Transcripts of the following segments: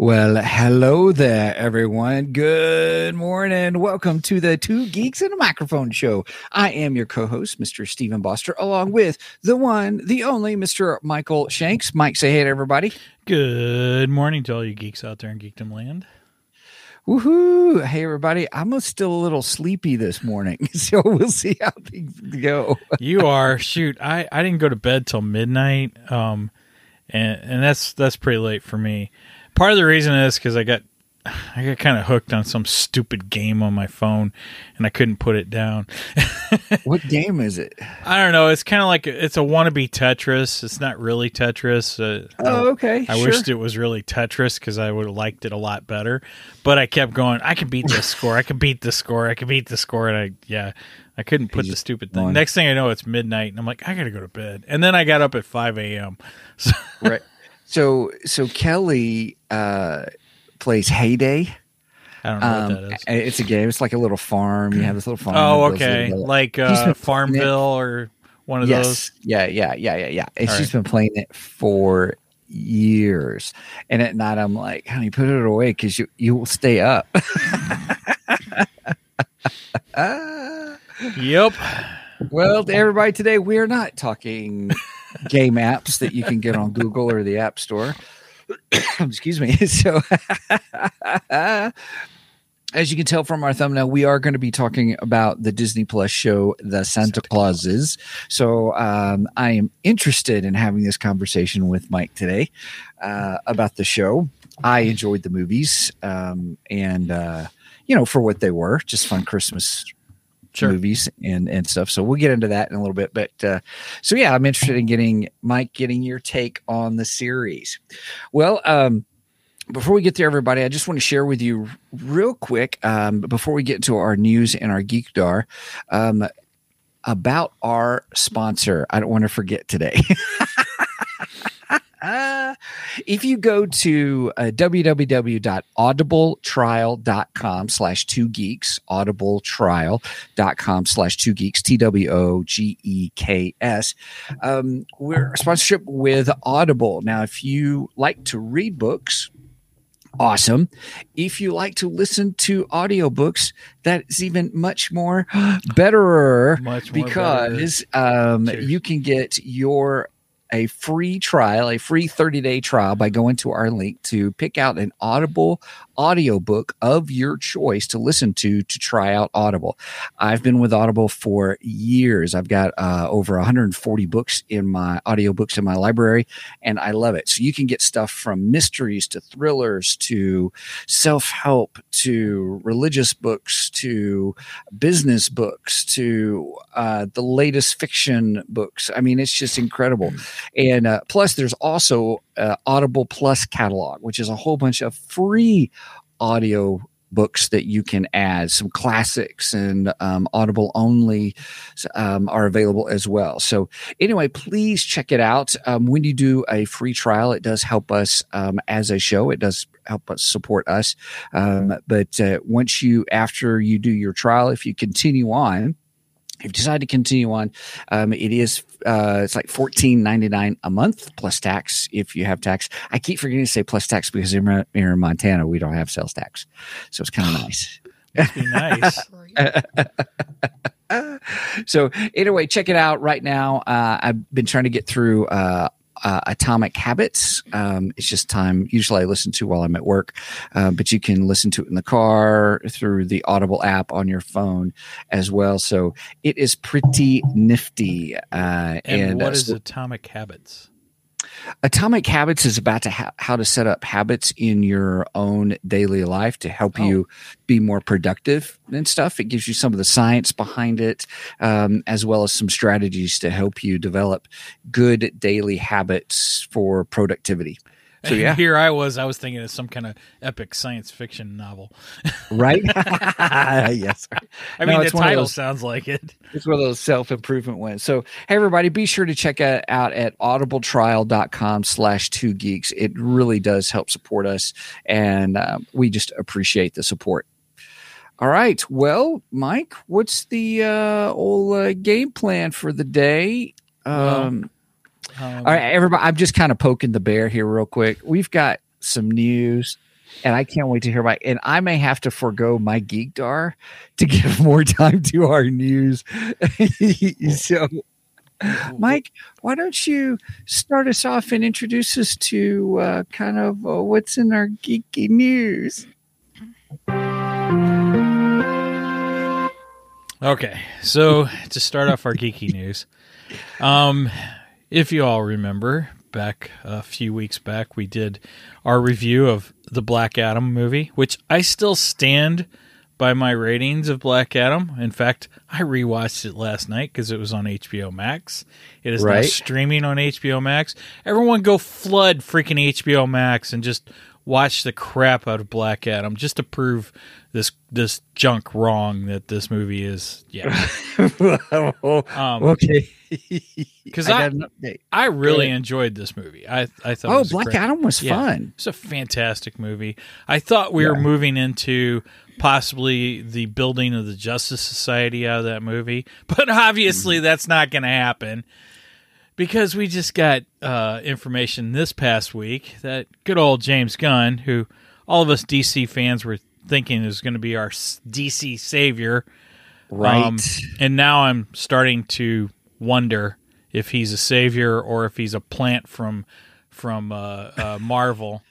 Well, hello there, everyone. Good morning. Welcome to the Two Geeks and a Microphone show. I am your co host, Mr. Stephen Boster, along with the one, the only Mr. Michael Shanks. Mike, say hey to everybody. Good morning to all you geeks out there in Geekdom Land. Woohoo. Hey, everybody. I'm still a little sleepy this morning, so we'll see how things go. You are shoot. I I didn't go to bed till midnight. Um, and and that's that's pretty late for me. Part of the reason is because I got I got kind of hooked on some stupid game on my phone, and I couldn't put it down. What game is it? I don't know. It's kind of like it's a wannabe Tetris. It's not really Tetris. Uh, Oh, okay. I sure. wished it was really Tetris because I would have liked it a lot better. But I kept going. I can beat this score. I can beat the score. I can beat the score. And I, yeah, I couldn't put the stupid thing. won. Next thing I know, it's midnight, and I'm like, I gotta go to bed. And then I got up at 5 a.m. So, right. So, so Kelly uh, plays Hay Day. I don't know Um, what that is. It's a game. It's like a little farm. You have this little farm. Oh, okay, little- like uh, been playing it- Farmville or one of yes. those. Yeah, yeah, yeah, yeah, yeah. And All she's been playing it for years. And at night, I'm like, honey, put it away because you you will stay up. Yep. well, to everybody, today we are not talking game apps that you can get on Google or the App Store. Excuse me. So, as you can tell from our thumbnail, we are going to be talking about the Disney Plus show, The Santa, Santa Clauses. So, um, I am interested in having this conversation with Mike today uh, about the show. I enjoyed the movies, um, and uh, you know, for what they were, just fun Christmas Sure. movies and and stuff. So we'll get into that in a little bit. But uh, so yeah, I'm interested in getting Mike getting your take on the series. Well, um, before we get there, everybody, I just want to share with you real quick um, before we get into our news and our geekdar um, about our sponsor. I don't want to forget today. Uh, if you go to uh, www.audibletrial.com slash two geeks audibletrial.com slash two geeks t-w-o-g-e-k-s um, we're a sponsorship with audible. Now if you like to read books awesome. If you like to listen to audiobooks that's even much more betterer Much more because um, you can get your a free trial, a free 30 day trial by going to our link to pick out an Audible audiobook of your choice to listen to to try out Audible. I've been with Audible for years. I've got uh, over 140 books in my audiobooks in my library, and I love it. So you can get stuff from mysteries to thrillers to self help to religious books to business books to uh, the latest fiction books. I mean, it's just incredible. And uh, plus, there's also uh, Audible Plus catalog, which is a whole bunch of free audio books that you can add. Some classics and um, Audible only um, are available as well. So, anyway, please check it out. Um, when you do a free trial, it does help us um, as a show. It does help us support us. Um, but uh, once you, after you do your trial, if you continue on, if you decide to continue on, um, it is uh, it's like fourteen ninety nine a month plus tax if you have tax. I keep forgetting to say plus tax because in, Mo- here in Montana we don't have sales tax, so it's kind of nice. Must be nice. so anyway, check it out right now. Uh, I've been trying to get through uh, uh, Atomic Habits. Um, it's just time. Usually, I listen to while I'm at work, uh, but you can listen to it in the car through the Audible app on your phone as well. So it is pretty nifty. Uh, and and what uh, is Atomic Habits? Atomic Habits is about to ha- how to set up habits in your own daily life to help Oh. you be more productive and stuff. It gives you some of the science behind it, um, as well as some strategies to help you develop good daily habits for productivity. So yeah, here I was. I was thinking of some kind of epic science fiction novel. right? yes. I mean, it's the title those- sounds like it. It's one of those self improvement ones. So, hey, everybody, be sure to check it out at audibletrial.com slash two geeks. It really does help support us, and uh, we just appreciate the support. All right. Well, Mike, what's the uh, old uh, game plan for the day? Well, Um, all right, everybody, I'm just kind of poking the bear here, real quick. We've got some news, and I can't wait to hear about. And I may have to forego my geekdar to give more time to our news. so, Mike, why don't you start us off and introduce us to uh, kind of uh, what's in our geeky news? Okay, so to start off our geeky news, um, if you all remember, back a few weeks back, we did our review of the Black Adam movie, which I still stand by my ratings of Black Adam. In fact, I rewatched it last night because it was on HBO Max. It is now streaming on HBO Max. Everyone go flood freaking HBO Max and just watch the crap out of Black Adam just to prove this this junk wrong that this movie is. Yeah, um, okay. because I I, got an update. I really enjoyed this movie. I I thought. it Oh, Black great- Adam was Yeah. fun. It's a fantastic movie. I thought we were moving into possibly the building of the Justice Society out of that movie, but obviously Mm-hmm. that's not going to happen because we just got uh, information this past week that good old James Gunn, who all of us DC fans were thinking is going to be our DC savior, Right. um, and now I'm starting to wonder if he's a savior or if he's a plant from from uh, uh, Marvel.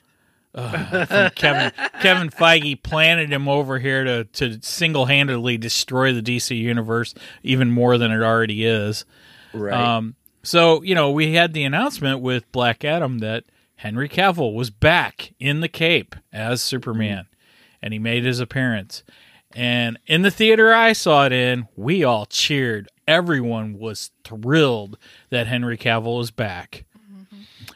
Uh, Kevin Kevin Feige planted him over here to to single handedly destroy the DC universe even more than it already is. right. Um, so you know we had the announcement with Black Adam that Henry Cavill was back in the Cape as Superman, and he made his appearance. And in the theater I saw it in, we all cheered. Everyone was thrilled that Henry Cavill was back.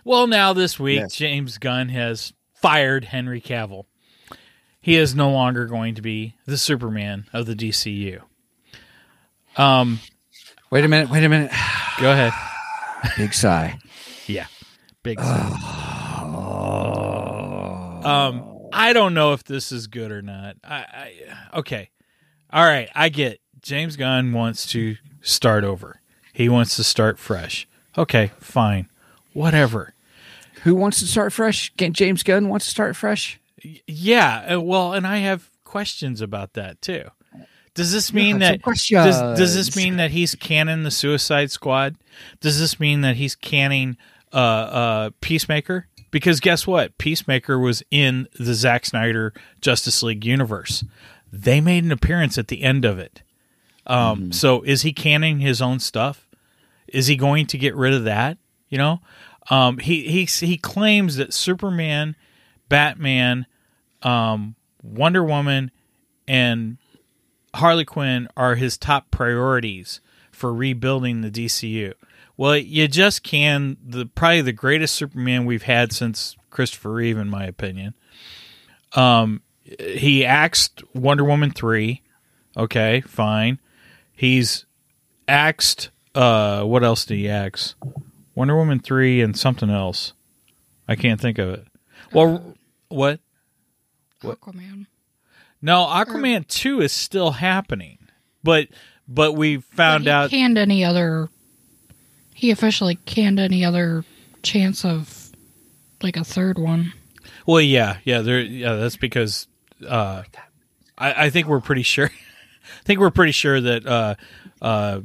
Well, now this week, Yes. James Gunn has fired Henry Cavill. He is no longer going to be the Superman of the DCU. Um, wait a minute. Wait a minute. go ahead. Big sigh. Yeah, big. Sigh. Um, I don't know if this is good or not. I, I okay, all right. I get James Gunn wants to start over. He wants to start fresh. Okay, fine, whatever. Who wants to start fresh? James Gunn wants to start fresh? Yeah, uh, well, and I have questions about that too. Does this mean Yeah, that does, does this mean that he's canning the Suicide Squad? Does this mean that he's canning uh, uh, Peacemaker? Because guess what? Peacemaker was in the Zack Snyder Justice League universe. They made an appearance at the end of it. Um, So is he canning his own stuff? Is he going to get rid of that? You know, um, he he he claims that Superman, Batman, um, Wonder Woman, and Harley Quinn are his top priorities for rebuilding the DCU. Well, you just can the probably the greatest Superman we've had since Christopher Reeve, in my opinion. Um, he axed Wonder Woman three. Okay, fine. He's axed. Uh, what else did he axe? Wonder Woman three and something else. I can't think of it. Well, what? Aquaman. No, Aquaman two is still happening, but but we found But he out. canned any other. He officially canned any other chance of like a third one. Well, yeah, yeah, there. Yeah, that's because uh, I, I think we're pretty sure. I think we're pretty sure that uh, uh,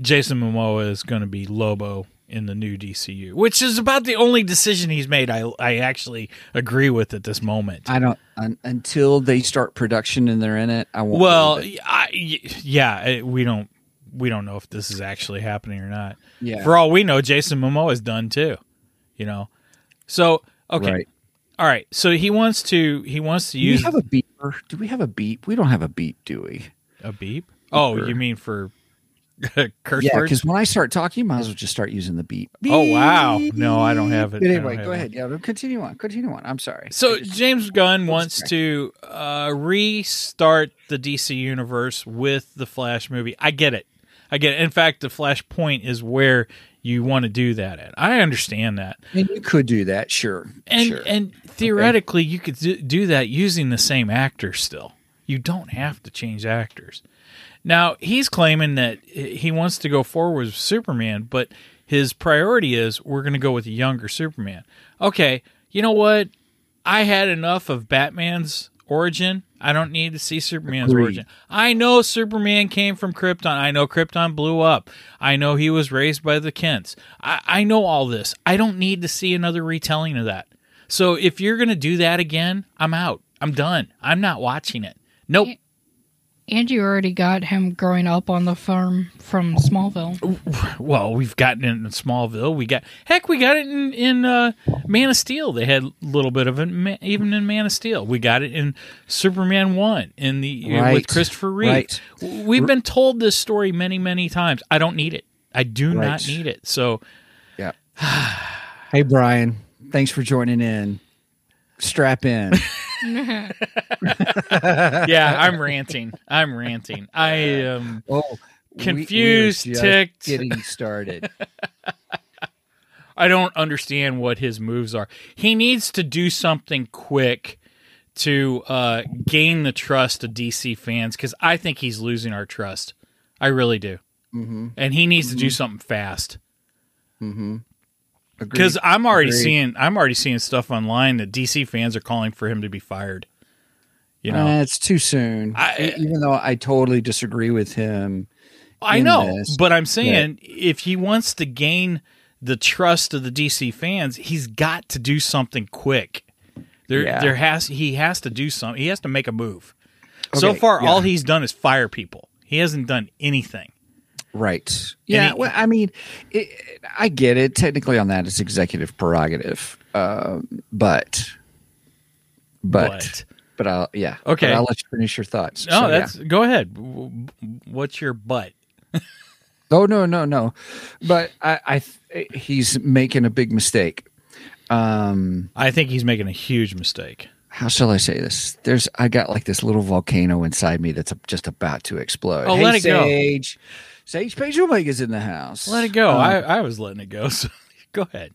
Jason Momoa is going to be Lobo in the new DCU, which is about the only decision he's made. I I actually agree with at this moment. I don't un, until they start production and they're in it. I won't. Well. I, yeah, we don't we don't know if this is actually happening or not. yeah. For all we know, Jason Momoa is done too. You know, so okay, Right. all right. So he wants to he wants to Do we use have a beeper? Do we have a beep? We don't have a beep, do we? a beep. Oh, Beeper. you mean for curse Yeah, because when I start talking, you might as well just start using the beep. Oh, wow. No, I don't have it. But anyway, go it. ahead. Yeah, continue on. Continue on. I'm sorry. So just- James Gunn wants to uh, restart the DC universe with the Flash movie. I get it. I get it. In fact, the Flash Point is where you want to do that at. I understand that. and you could do that, sure. And sure. and theoretically, you could do- do that using the same actors still. You don't have to change actors. Now he's claiming that he wants to go forward with Superman, but his priority is we're going to go with a younger Superman. Okay, you know what? I had enough of Batman's origin. I don't need to see Superman's Agreed. origin. I know Superman came from Krypton. I know Krypton blew up. I know he was raised by the Kents. I, I know all this. I don't need to see another retelling of that. So if you're going to do that again, I'm out. I'm done. I'm not watching it. Nope. And you already got him growing up on the farm from Smallville. Well, we've gotten it in Smallville. We got heck, we got it in in uh, Man of Steel. They had a little bit of it, even in Man of Steel. We got it in Superman One in the uh, with Christopher Reeve. Right. We've been told this story many, many times. I don't need it. I do not need it. So yeah. hey, Brian. Thanks for joining in. Strap in. yeah, I'm ranting. I'm ranting. I am Oh, we- we Confused, just ticked. Getting started. I don't understand what his moves are. He needs to do something quick to uh, gain the trust of DC fans because I think he's losing our trust. I really do, mm-hmm. and he needs to do something fast. Mm-hmm. Because I'm already Agreed. seeing, I'm already seeing stuff online that DC fans are calling for him to be fired. You know, Uh, it's too soon. I- Even though I totally disagree with him. I know, this, but I'm saying if he wants to gain the trust of the DC fans, he's got to do something quick. There, Yeah. there has he has to do something. He has to make a move. so far, yeah. all he's done is fire people. He hasn't done anything. Right. Yeah. he- well, I mean, it, I get it. Technically, on that, it's executive prerogative. Um, but, but, But but, I'll yeah. Okay. But I'll let you finish your thoughts. no, So, yeah. that's go ahead. W- w- What's your butt? Oh no, no, no. But I, I, he's making a big mistake. Um, I think he's making a huge mistake. how shall I say this? There's, I got like this little volcano inside me that's just about to explode. Oh, hey, let it go. Sage. Page Omega's in the house. Let it go. Um, I, I was letting it go. So go ahead.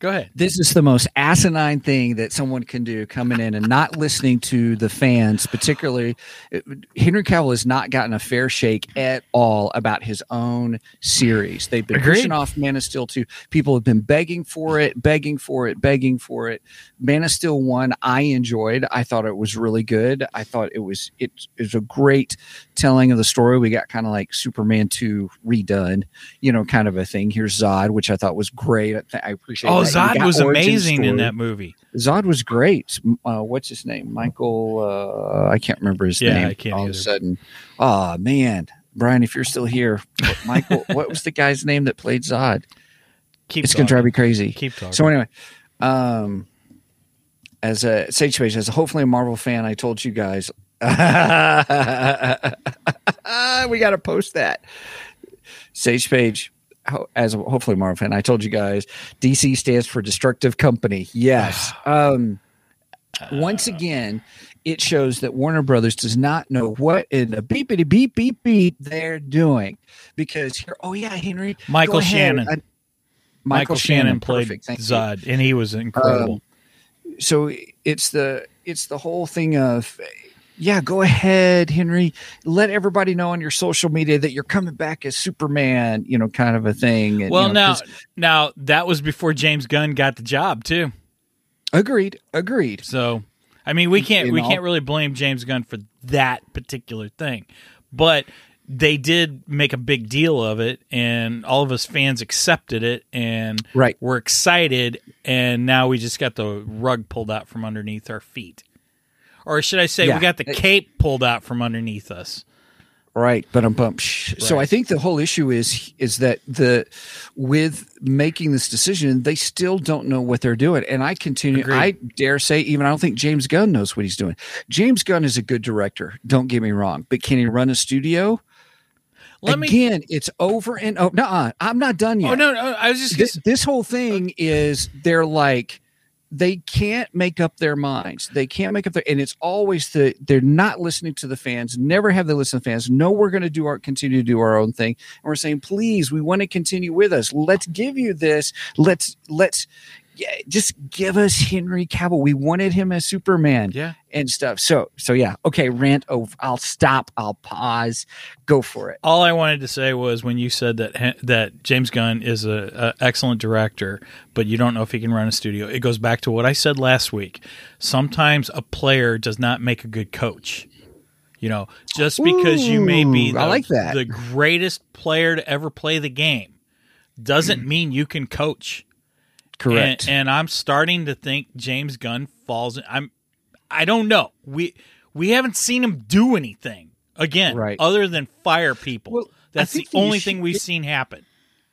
Go ahead. this is the most asinine thing that someone can do coming in and not listening to the fans particularly it- henry cavill has not gotten a fair shake at all about his own series. They've been Agreed. pushing off man of steel 2 people have been begging for it begging for it begging for it. Man of steel 1 i enjoyed. I thought it was really good. I thought it was it, it was a great telling of the story. We got kind of like superman 2 redone you know kind of a thing. Here's zod which i thought was great. I, I appreciate Oh, Zod was amazing in that movie. Zod was great. Uh, what's his name? Michael. Uh, I can't remember his Yeah, name. I can't All either. of a sudden, oh man, Brian, if you're still here, Michael. what was the guy's name that played Zod? Keep it's gonna drive me crazy. Keep talking. So anyway, um, as a Sage Page, as a hopefully a Marvel fan, I told you guys, we got to post that. Sage Page, as hopefully Marvel fan, I told you guys, DC stands for Destructive Company. Yes. um, once again, it shows that Warner Brothers does not know what in the beepity beep beep beep they're doing because here, oh yeah, Henry, Michael. Shannon. I- Michael, Shannon, played perfect. Thank you. Zod, and he was incredible. so it's the it's the whole thing of yeah go ahead henry let everybody know on your social media that you're coming back as superman you know kind of a thing and, well, you know, now, now that was before James Gunn got the job too. agreed agreed So, I mean, we can't we can't really blame James Gunn for that particular thing, but they did make a big deal of it, and all of us fans accepted it, and Right. we're excited, and now we just got the rug pulled out from underneath our feet, or should I say, Yeah. we got the cape pulled out from underneath us. Right, but um, bump. So Right. I think the whole issue is is that the with making this decision, they still don't know what they're doing, and I continue. Agreed. I dare say, even I don't think James Gunn knows what he's doing. James Gunn is a good director. Don't get me wrong, but can he run a studio? Let me. Again, it's over and oh no, I'm not done yet. Oh no, no, I was just this, this whole thing is they're like they can't make up their minds. They can't make up their, and it's always the they're not listening to the fans. Never have they listened to fans. No, we're going to do our continue to do our own thing, and we're saying, please, we want to continue with us. Let's give you this. Let's let's yeah, just give us Henry Cavill. We wanted him as Superman Yeah. and stuff. So so yeah, okay, rant over. I'll stop. I'll pause. Go for it. All I wanted to say was when you said that that James Gunn is a, a excellent director, but you don't know if he can run a studio. It goes back to what I said last week. Sometimes a player does not make a good coach. You know, just because you may be the, I like that. the greatest player to ever play the game doesn't mean you can coach. Correct. And, and I'm starting to think James Gunn falls. In, I'm. I don't know. We we haven't seen him do anything again, Right. other than fire people. Well, That's the only issue- thing we've seen happen.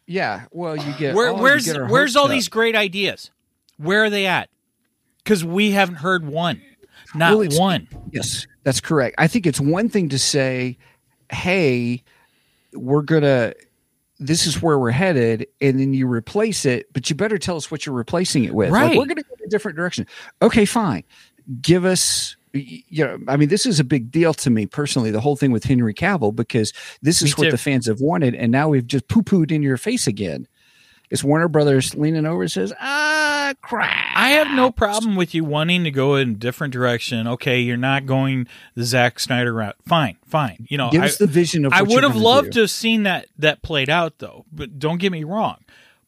yeah. Well, you get Where, oh, you where's get where's all up. these great ideas? Where are they at? Because we haven't heard one, not Well, one. Yes, that's correct. I think it's one thing to say, "Hey, we're gonna. This is where we're headed," and then you replace it, but you better tell us what you're replacing it with. Like, Right. we're gonna go in a different direction. Okay, fine. Give us. You know, I mean, this is a big deal to me personally. The whole thing with Henry Cavill because this Me is what the fans have wanted, and now we've just poo pooed in your face again. Is Warner Brothers leaning over and says, "Ah, crap." I have no problem with you wanting to go in a different direction. Okay, you're not going the Zack Snyder route. Fine, fine. You know, Give I, us the vision of. I would have loved do. to have seen that that played out though. But don't get me wrong.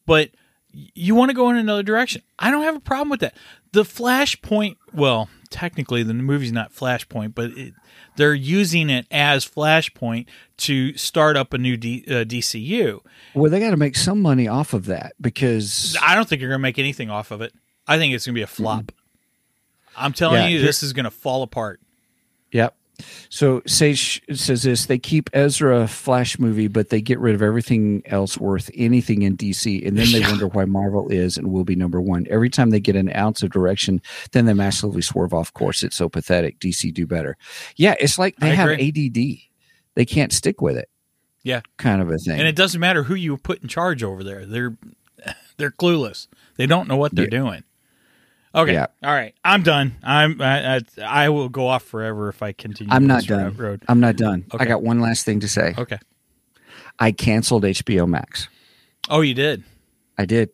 But you want to go in another direction. I don't have a problem with that. The Flashpoint, well, technically the movie's not Flashpoint, but it, they're using it as Flashpoint to start up a new D, uh, DCU. Well, they got to make some money off of that because I don't think you're going to make anything off of it. I think it's going to be a flop. I'm telling Yeah, you, this is going to fall apart. Yep. So Sage says this: they keep Ezra Flash movie, but they get rid of everything else worth anything in DC, and then they wonder why Marvel is and will be number one. Every time they get an ounce of direction, then they massively swerve off course. It's so pathetic. DC do better. Yeah, it's like they I have agree. ADD. They can't stick with it. Yeah. kind of a thing. And it doesn't matter who you put in charge over there. They're they're clueless. They don't know what they're Yeah. doing. Okay. Yeah. All right. I'm done. I'm I, I, I will go off forever if I continue. I'm not done. Road. I'm not done. Okay. I got one last thing to say. Okay. I canceled HBO Max. Oh, you did. I did.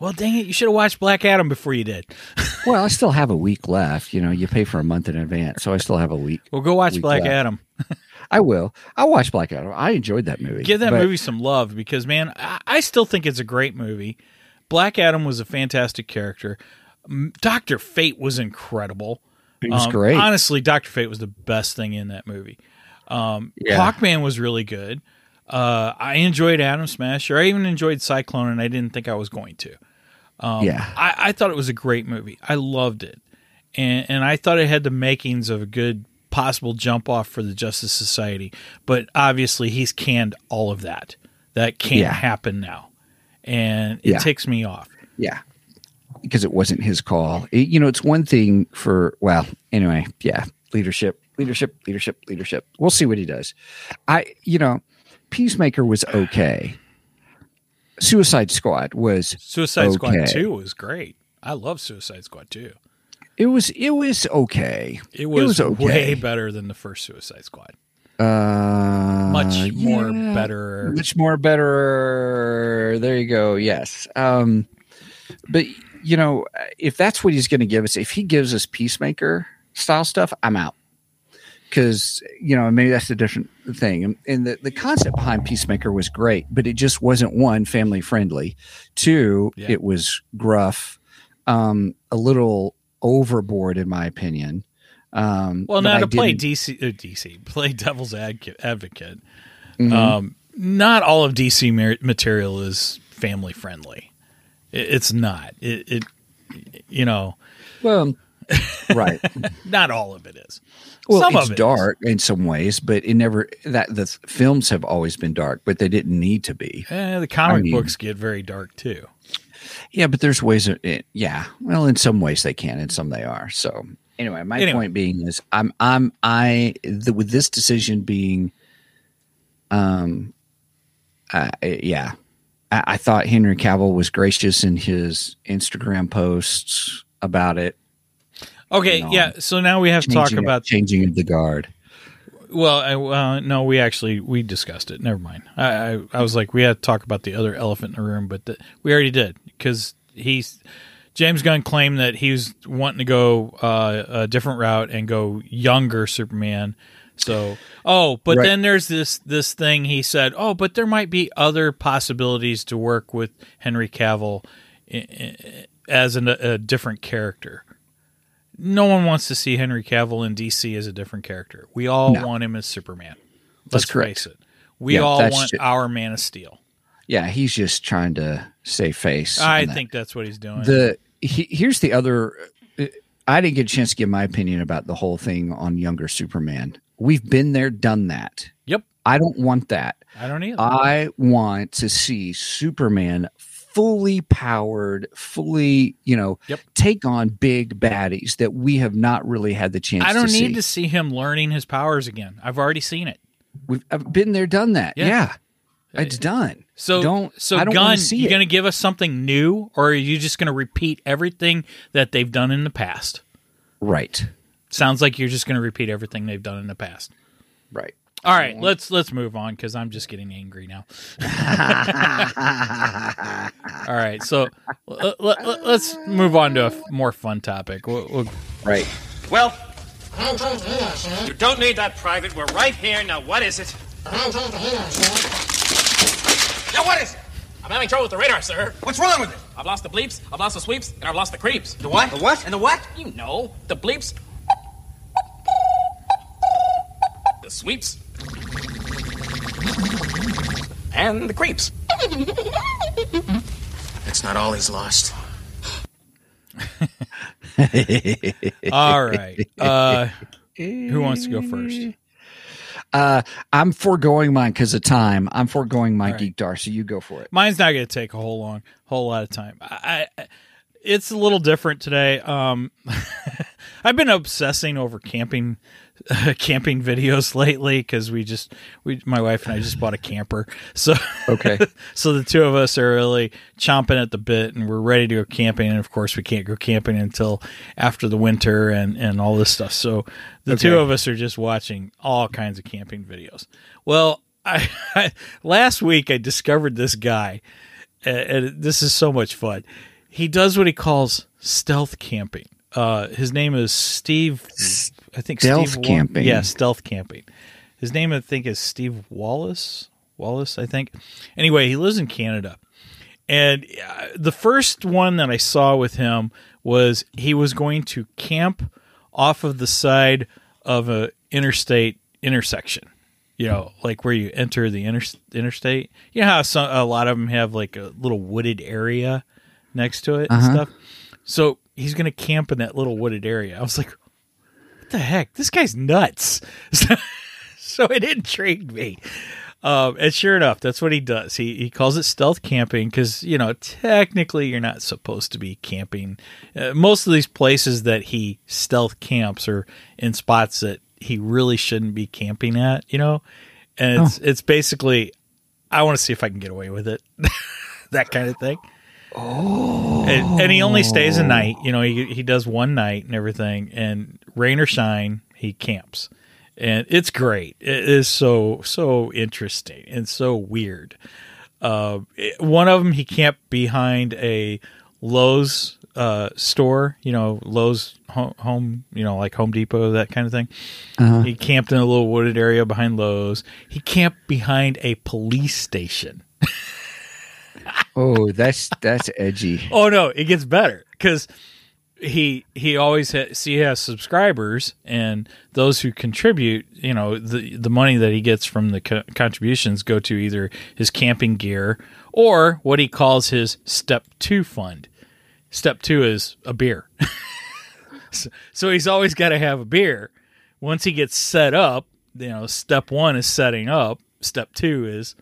Well, dang it! You should have watched Black Adam before you did. Well, I still have a week left. You know, you pay for a month in advance, so I still have a week. Well, go watch Week Black left. Adam. I will. I'll watch Black Adam. I enjoyed that movie. Give that But- movie some love because, man, I, I still think it's a great movie. Black Adam was a fantastic character. Doctor Fate was incredible. It was Um, great. Honestly, Doctor Fate was the best thing in that movie. Um, Yeah. Hawkman was really good. Uh, I enjoyed Atom Smasher. I even enjoyed Cyclone, and I didn't think I was going to. Um, Yeah. I, I thought it was a great movie. I loved it, and and I thought it had the makings of a good possible jump off for the Justice Society. But obviously, he's canned all of that. That can't Yeah. happen now, and it Yeah. ticks me off. Yeah. Because it wasn't his call. It- you know, it's one thing for, well, anyway, yeah, leadership, leadership, leadership, leadership. We'll see what he does. I, you know, Peacemaker was okay. Suicide Squad was, Suicide Squad Okay. Two was great. I love Suicide Squad Two. it was, it was okay. It was, okay. way better than the first Suicide Squad. Uh, Much more yeah. better. much more better. There you go. Yes. Um, but you know, if that's what he's going to give us, if he gives us Peacemaker style stuff, I'm out. Because you know, maybe that's a different thing. And, and the the concept behind Peacemaker was great, but it just wasn't one family friendly. Two, Yeah. it was gruff, um, a little overboard in my opinion. Um, Well, now to play DC, uh, DC, play Devil's advocate. Mhm. um, not all of DC mer- material is family friendly. It, it's not. It, it, you know, Well, right. Not all of it is. Well, Some it's of it is. dark in some ways, but it never that the th- films have always been dark, but they didn't need to be. Eh, the comic I mean- books get very dark too. Yeah, but there's ways. Of, it, yeah, well, in some ways they can, in some they are. So anyway, my Anyway. point being is, I'm, I'm, I the, with this decision being, um, uh, yeah, I, I thought Henry Cavill was gracious in his Instagram posts about it. Okay, yeah. So now we have to talk about. changing of the guard. Well, I, well, no, we actually we discussed it. Never mind. I, I, I was like, we had to talk about the other elephant in the room, but the, we already did because he's James Gunn claimed that he was wanting to go uh, a different route and go younger Superman. So, oh, but Right. then there's this this thing he said. Oh, but there might be other possibilities to work with Henry Cavill as an, a different character. No one wants to see Henry Cavill in DC as a different character. We all No. want him as Superman. Let's correct. face it. We Yeah, all want ju- our Man of Steel. Yeah, he's just trying to save face. I on that. think that's what he's doing. the he, here's the other uh, i didn't get a chance to give my opinion about the whole thing on younger superman we've been there done that yep, i don't want that I don't either. i want to see superman fully powered fully you know Yep. take on big baddies that we have not really had the chance I don't to need see. to see him learning his powers again. I've already seen it. we've I've been there done that Yeah. yeah, it's done So don't so i don't Gunn, see you it going to give us something new, or are you just going to repeat everything that they've done in the past? right Sounds like you're just going to repeat everything they've done in the past. right All right, let's let's move on because I'm just getting angry now. All right, so let, us move on to a f- more fun topic. We'll, we'll, right Well, you don't need that private. We're right here. Now, what is it? Now, what is it? I'm having trouble with the radar, sir. What's wrong with it? I've lost the bleeps, I've lost the sweeps, and I've lost the creeps. The what? The what? And the what? You know, the bleeps, the sweeps, and the creeps. That's not all he's lost. all right, uh, who wants to go first? Uh, I'm foregoing mine because of time. I'm foregoing my right. geek dar, so you go for it. Mine's not going to take a whole long, whole lot of time. I, I it's a little different today. Um, I've been obsessing over camping, camping videos lately because we just, we, my wife and I just bought a camper, so Okay. so the two of us are really chomping at the bit, and we're ready to go camping. And of course, we can't go camping until after the winter and and all this stuff. So the two of us are just watching all kinds of camping videos. Well, I, I last week I discovered this guy, and, and this is so much fun. He does what he calls stealth camping. Uh, his name is Steve. I think Stealth Steve Wa- camping. Yeah, stealth camping. His name, I think, is Steve Wallis. Wallis, I think. Anyway, he lives in Canada. And uh, the first one that I saw with him was he was going to camp off of the side of a interstate intersection. You know, like where you enter the inter- interstate. You know how some, a lot of them have like a little wooded area next to it and Uh-huh. stuff. So he's going to camp in that little wooded area. I was like, what the heck? This guy's nuts. so it intrigued me. Um, and sure enough, that's what he does. He he calls it stealth camping because you know technically you're not supposed to be camping. Uh, most of these places that he stealth camps are in spots that he really shouldn't be camping at. You know, and it's it's basically I want to see if I can get away with it, that kind of thing. Oh, and, and he only stays a night. You know, he he does one night and everything, and rain or shine, he camps and it's great. It is so so interesting and so weird. Uh, it- one of them he camped behind a Lowe's uh, store, you know, Lowe's home, home, you know, like Home Depot, that kind of thing. He camped in a little wooded area behind Lowe's. He camped behind a police station. Oh, that's that's edgy. Oh no, it gets better because he he always ha- see he has subscribers and those who contribute. You know the the money that he gets from the co- contributions go to either his camping gear or what he calls his step two fund. Step two is a beer. so, so he's always got to have a beer. Once he gets set up, you know, step one is setting up. Step two is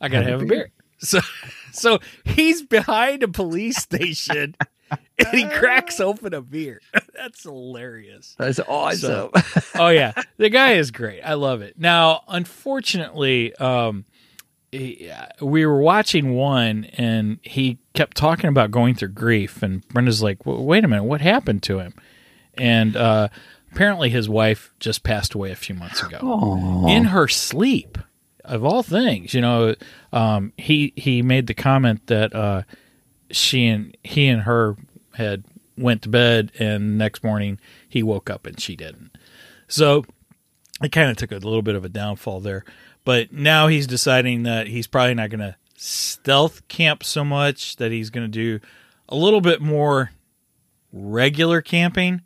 I got to have a beer. So, so he's behind a police station and he cracks open a beer. That's hilarious. That's awesome. oh yeah, the guy is great. I love it. Now, unfortunately, um, he- we were watching one, and he kept talking about going through grief, and Brenda's like, "W- "Wait a minute, what happened to him?" And uh, apparently, his wife just passed away a few months ago in her sleep. Of all things, you know, um, he he made the comment that uh, she and he and her had went to bed, and next morning he woke up and she didn't. So it kind of took a little bit of a downfall there. But now he's deciding that he's probably not going to stealth camp so much, that he's going to do a little bit more regular camping,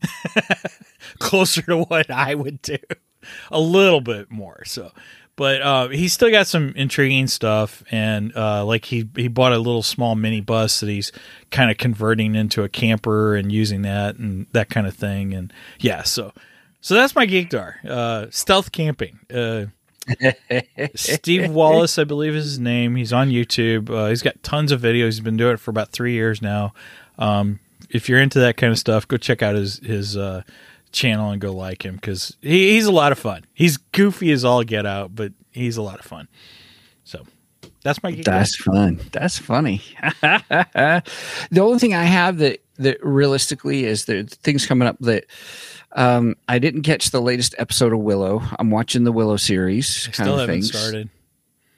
closer to what I would do, a little bit more. So, but uh, he's still got some intriguing stuff, and uh, like he he bought a little small mini bus that he's kind of converting into a camper and using that and that kind of thing, and yeah, so so that's my geekdar, uh, stealth camping. Uh, Steve Wallis, I believe is his name. He's on YouTube. Uh, he's got tons of videos. He's been doing it for about three years now. Um, if you're into that kind of stuff, go check out his his uh, channel and go like him because he, he's a lot of fun. He's goofy as all get out, but he's a lot of fun. So that's my. That's fun. That's funny. the only thing I have that that realistically is the things coming up that um, I didn't catch the latest episode of Willow. I'm watching the Willow series. I kind still of haven't things. started.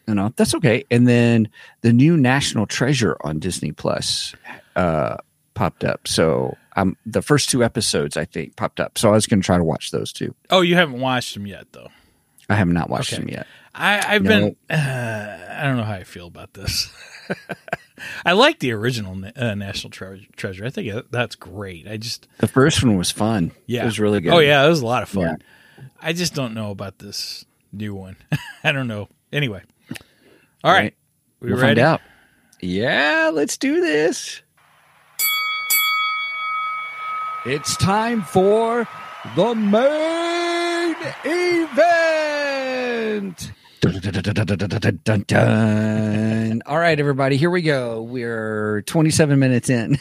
You know, that's okay. And then the new National Treasure on Disney Plus uh, popped up. So um, the first two episodes, I think, popped up. So I was going to try to watch those two. Oh, you haven't watched them yet, though. I have not watched Okay. them yet. I, I've No. been. Uh, I don't know how I feel about this. I like the original uh, National Tre- Treasure. I think that's great. I just The first one was fun. Yeah. It was really good. Oh yeah, it was a lot of fun. Yeah. I just don't know about this new one. I don't know. Anyway. All right. Right. We we'll ready? find out. Yeah, let's do this. It's time for the main event. Dun, dun, dun, All right, everybody, here we go. We're 27 minutes in.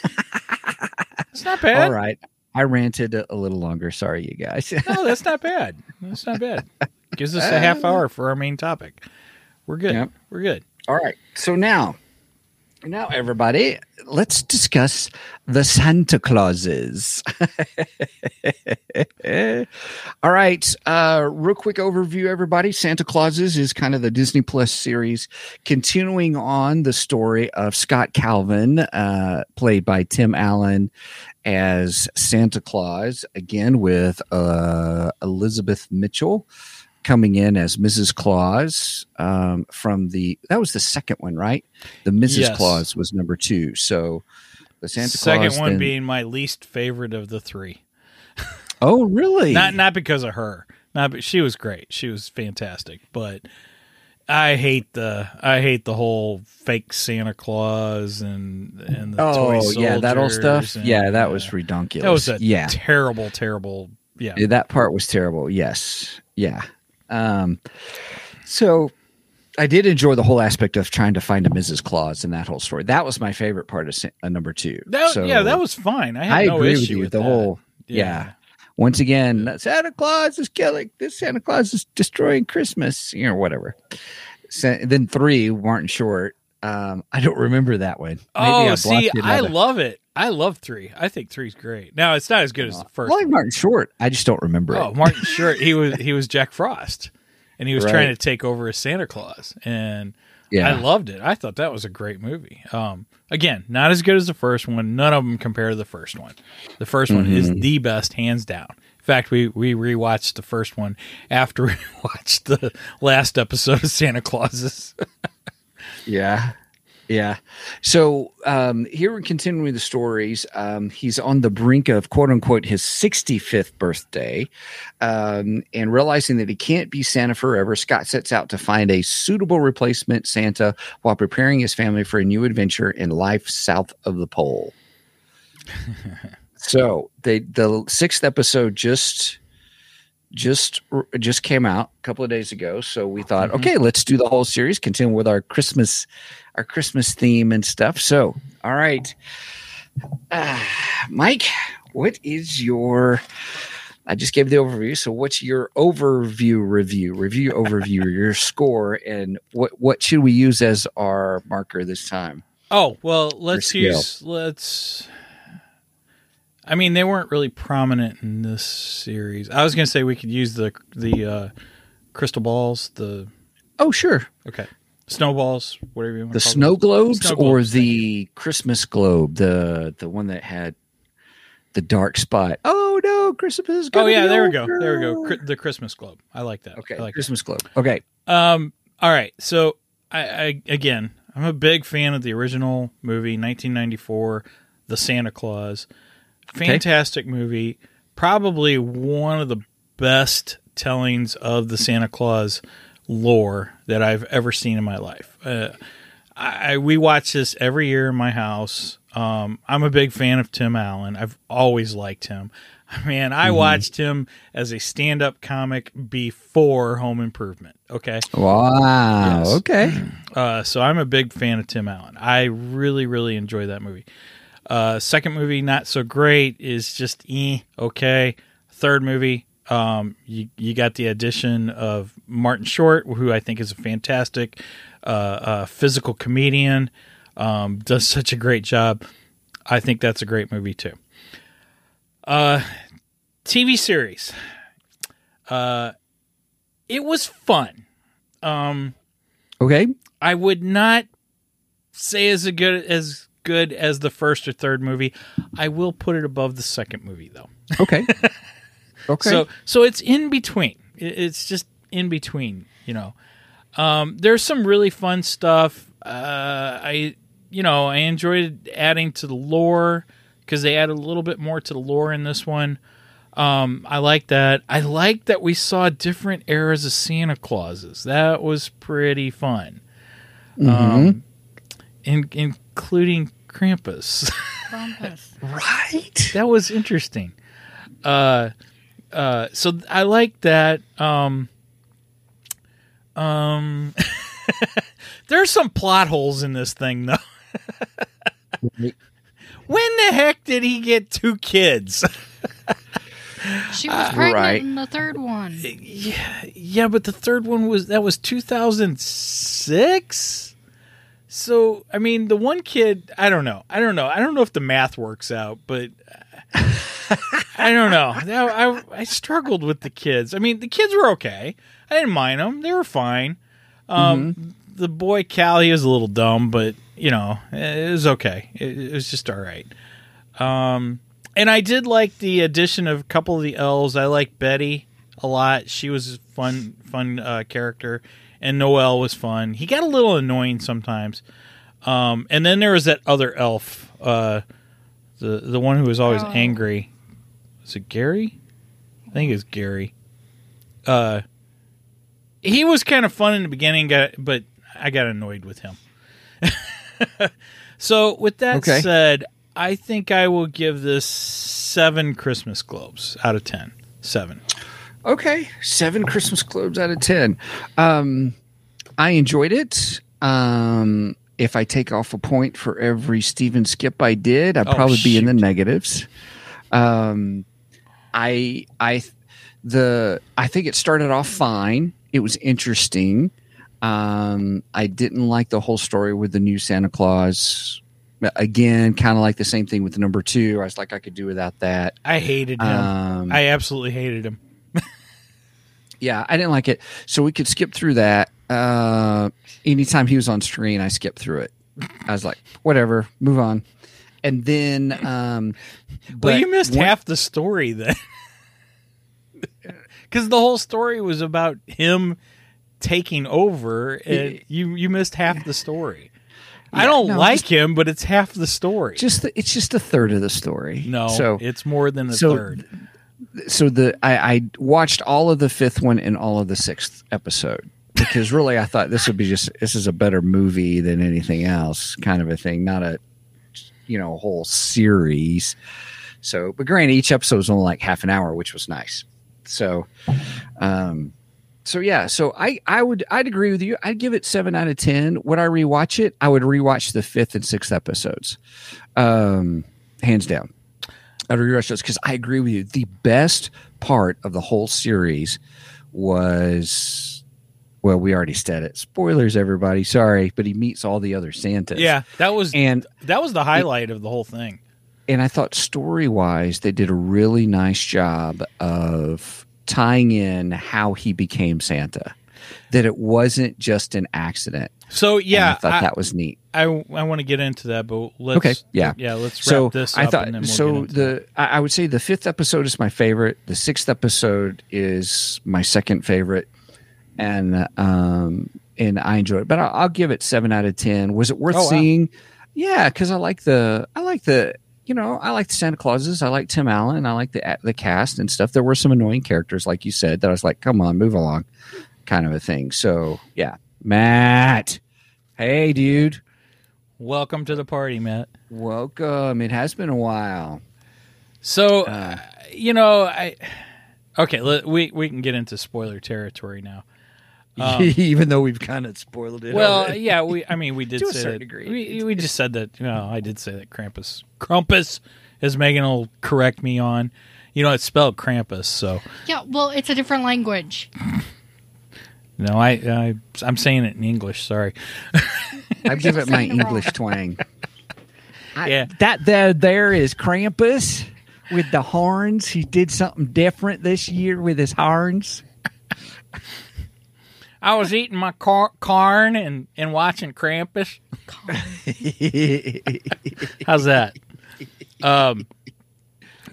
it's not bad. All right. I ranted a little longer. Sorry, you guys. no, that's not bad. That's not bad. Gives us a half hour for our main topic. We're good. Yep. We're good. All right. So now now everybody, let's discuss the Santa Clauses. All right. Uh, real quick overview, everybody. Santa Clauses is kind of the Disney Plus series, continuing on the story of Scott Calvin, uh, played by Tim Allen as Santa Claus, again with uh, Elizabeth Mitchell coming in as Mrs. Claus um, from the that was the second one, right? The Mrs. Yes. Claus was number two. So the Santa Second Claus one then- being my least favorite of the three. oh really? Not not because of her. Not but she was great. She was fantastic, but I hate the I hate the whole fake Santa Claus and and the oh yeah, that old stuff. and, yeah, that uh, was ridiculous. that was a yeah, terrible terrible. Yeah, that part was terrible. Yes, yeah. Um, so I did enjoy the whole aspect of trying to find a Mrs. Claus in that whole story. That was my favorite part of uh, number two. That, So- yeah, that was fine. I had I no agree issue with you. with the that. whole yeah. Once again, Santa Claus is killing. This Santa Claus is destroying Christmas, you know, whatever. Sa- then three, Martin Short. Um, I don't remember that one. Maybe Oh, I see, I love it. I love three. I think three's great. Now it's not as good as the first. I like. Martin Short. I just don't remember it. Oh, it. Martin Short. He was he was Jack Frost, and he was Right. trying to take over as Santa Claus, and Yeah, I loved it. I thought that was a great movie. Um, again, not as good as the first one. None of them compare to the first one. The 1st one is Mm-hmm. the best, hands down. In fact, we we rewatched the first one after we watched the last episode of Santa Clauses. Yeah. Yeah. So um, here we're continuing the stories. Um, he's on the brink of quote unquote his 65th birthday. Um, and realizing that he can't be Santa forever, Scott sets out to find a suitable replacement Santa while preparing his family for a new adventure in life south of the pole. So they the sixth episode just just just came out a couple of days ago. So we thought, Mhm. okay, let's do the whole series, continue with our Christmas our Christmas theme and stuff. So, all right, uh, Mike, what is your? I just gave the overview. So, what's your overview review? Review overview, your score, and what what should we use as our marker this time? Oh well, let's use let's. I mean, they weren't really prominent in this series. I was going to say we could use the the uh, crystal balls, the Oh, sure. okay snowballs, whatever you want. the to call snow them. globes Snow or globes, the Christmas globe, the the one that had the dark spot. Oh no, Christmas is Oh gonna yeah, there we go. There we go. Cri- the Christmas globe. I like that. Okay, I like that. Christmas globe. Okay, Um. All right. So I, I again, I'm a big fan of the original movie, 1994, The Santa Claus. Fantastic movie. Probably one of the best tellings of the Santa Claus lore that I've ever seen in my life. Uh, I, we watch this every year in my house. Um, I'm a big fan of Tim Allen. I've always liked him. Man, I watched him as a stand-up comic before Home Improvement. Okay, wow. Yes. Okay, uh, so I'm a big fan of Tim Allen. I really, really enjoy that movie. Uh, second movie, not so great, is just eh, okay. Third movie, um, you you got the addition of Martin Short, who I think is a fantastic uh, uh, physical comedian. Um, does such a great job. I think that's a great movie too. Uh, TV series. Uh, it was fun. Um, okay. I would not say as a good as good as the first or third movie. I will put it above the second movie though. Okay. Okay. So so it's in between. It's just in between, you know. Um, there's some really fun stuff. Uh, I you know I enjoyed adding to the lore because they added a little bit more to the lore in this one. Um, I like that. I like that we saw different eras of Santa Clauses. That was pretty fun. Um, in, including Krampus. Krampus. right. that was interesting. Uh, uh, so I like that. Um, um, there's some plot holes in this thing, though. when the heck did he get two kids? She was pregnant right. in the third one. yeah, yeah, but the third one was that was 2006. So I mean, the one kid, I don't know, I don't know, I don't know if the math works out, but I don't know. I I struggled with the kids. I mean, the kids were okay. I didn't mind them; they were fine. Um, The boy Cal, he was a little dumb, but you know, it was okay. It, it was just all right. Um, and I did like the addition of a couple of the elves. I like Betty a lot. She was a fun, fun uh, character, and Noel was fun. He got a little annoying sometimes. Um, and then there was that other elf, uh, the the one who was always Oh. angry. Was it Gary? I think it's Gary. Uh, he was kind of fun in the beginning, got but I got annoyed with him. so with that Okay. said, I think I will give this seven Christmas globes out of ten. Seven. Okay, seven Christmas globes out of ten. Um, I enjoyed it. Um, if I take off a point for every Steven skip I did, I'd Oh, probably be in the negatives. Um, I I the I think it started off fine. It was interesting. Um, I didn't like the whole story with the new Santa Claus. Again, kind of like the same thing with number two. I was like, I could do without that. I hated him. Um, I absolutely hated him. Yeah, I didn't like it. So we could skip through that. Uh, anytime he was on screen, I skipped through it. I was like, whatever, move on. And then, um, Well, but you missed one- half the story then. Because the whole story was about him taking over, and you you missed half the story. I don't no, like just- him, but it's half the story. Just the, it's just a third of the story. no, so it's more than a so- third. So the I, I watched all of the fifth one and all of the sixth episode because really I thought this would be just this is a better movie than anything else, kind of a thing, not a you know whole series. So, but granted, each episode was only like half an hour, which was nice. So, um, so yeah, so I I would I'd agree with you. I'd give it seven out of ten. Would I rewatch it? I would rewatch the fifth and sixth episodes, um, hands down. I'd rewatch those because I agree with you. The best part of the whole series was well, we already said it. Spoilers, everybody. Sorry, but he meets all the other Santas. Yeah, that was and that was the highlight of the whole thing. and I thought story wise, they did a really nice job of tying in how he became Santa. That it wasn't just an accident. So And yeah, I thought I, that was neat. I, I want to get into that, but let's Okay, yeah. yeah, let's wrap So this. I thought and then we'll so. The I, I would say the fifth episode is my favorite. The sixth episode is my second favorite, and um and I enjoyed it. But I'll, I'll give it seven out of ten. Was it worth Oh, wow. seeing? Yeah, because I like the I like the you know I like the Santa Clauses. I like Tim Allen. I like the the cast and stuff. There were some annoying characters, like you said, that I was like, come on, move along, kind of a thing. So yeah, Matt. Hey, dude. Welcome to the party, Matt. Welcome. It has been a while. So, Uh. uh, you know, I okay. Let, we we can get into spoiler territory now. Um, Even though we've kind of spoiled it. well, already. yeah, we. I mean, we did To a say certain that. degree. We, we just said that. You know, I did say that Krampus, Krampus, as Megan will correct me on. You know, it's spelled Krampus, so Yeah, well, it's a different language. no, I, I I'm saying it in English. Sorry. I give it my saying it wrong. English twang. I- Yeah. That there, there is Krampus with the horns. He did something different this year with his horns. I was eating my car- corn and and watching Krampus. How's that? Um,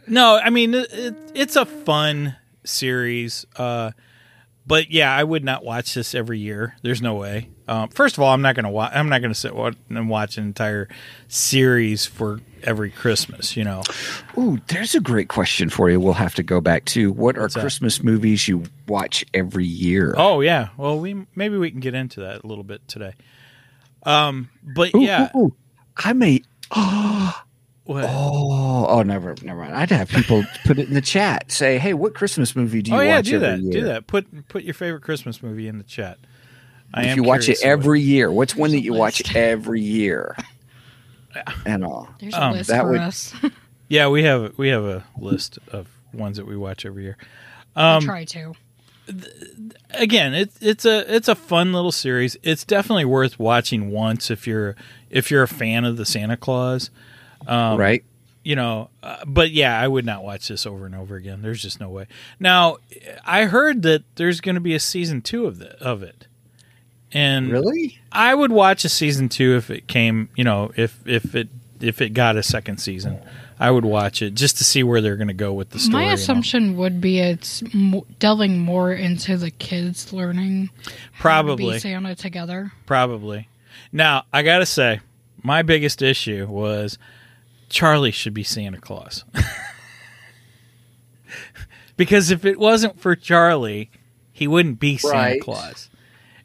no, I mean it, it, it's a fun series, uh, but yeah, I would not watch this every year. There's no way. Um, first of all, I'm not gonna watch. I'm not gonna sit and watch an entire series for every Christmas. You know, Ooh, there's a great question for you. We'll have to go back to what are What's that? Christmas movies you watch every year? Oh yeah. Well, we maybe we can get into that a little bit today. Um, but Ooh, yeah. ooh, ooh. I may. What? Oh, oh, never, never mind. I'd have people put it in the chat. Say, hey, what Christmas movie do you oh yeah, watch do every that. year? Do that. Put put your favorite Christmas movie in the chat. I if am you watch it curious of every year, what's one that There's a you watch every year? And all. There's a Um, list that for would- us. Yeah, we have we have a list of ones that we watch every year. I'll Um, try to. again, it's it's a it's a fun little series. It's definitely worth watching once if you're if you're a fan of the Santa Claus. Um, right? you know uh, but yeah i would not watch this over and over again there's just no way now i heard that there's going to be a season two of the of it and Really? i would watch a season two if it came you know if if it if it got a second season i would watch it just to see where they're going to go with the story My and all. assumption would be it's delving more into the kids learning how to Probably. be Santa together. Probably. Now, I got to say, my biggest issue was Charlie should be Santa Claus. because if it wasn't for Charlie, he wouldn't be Santa Right. Claus.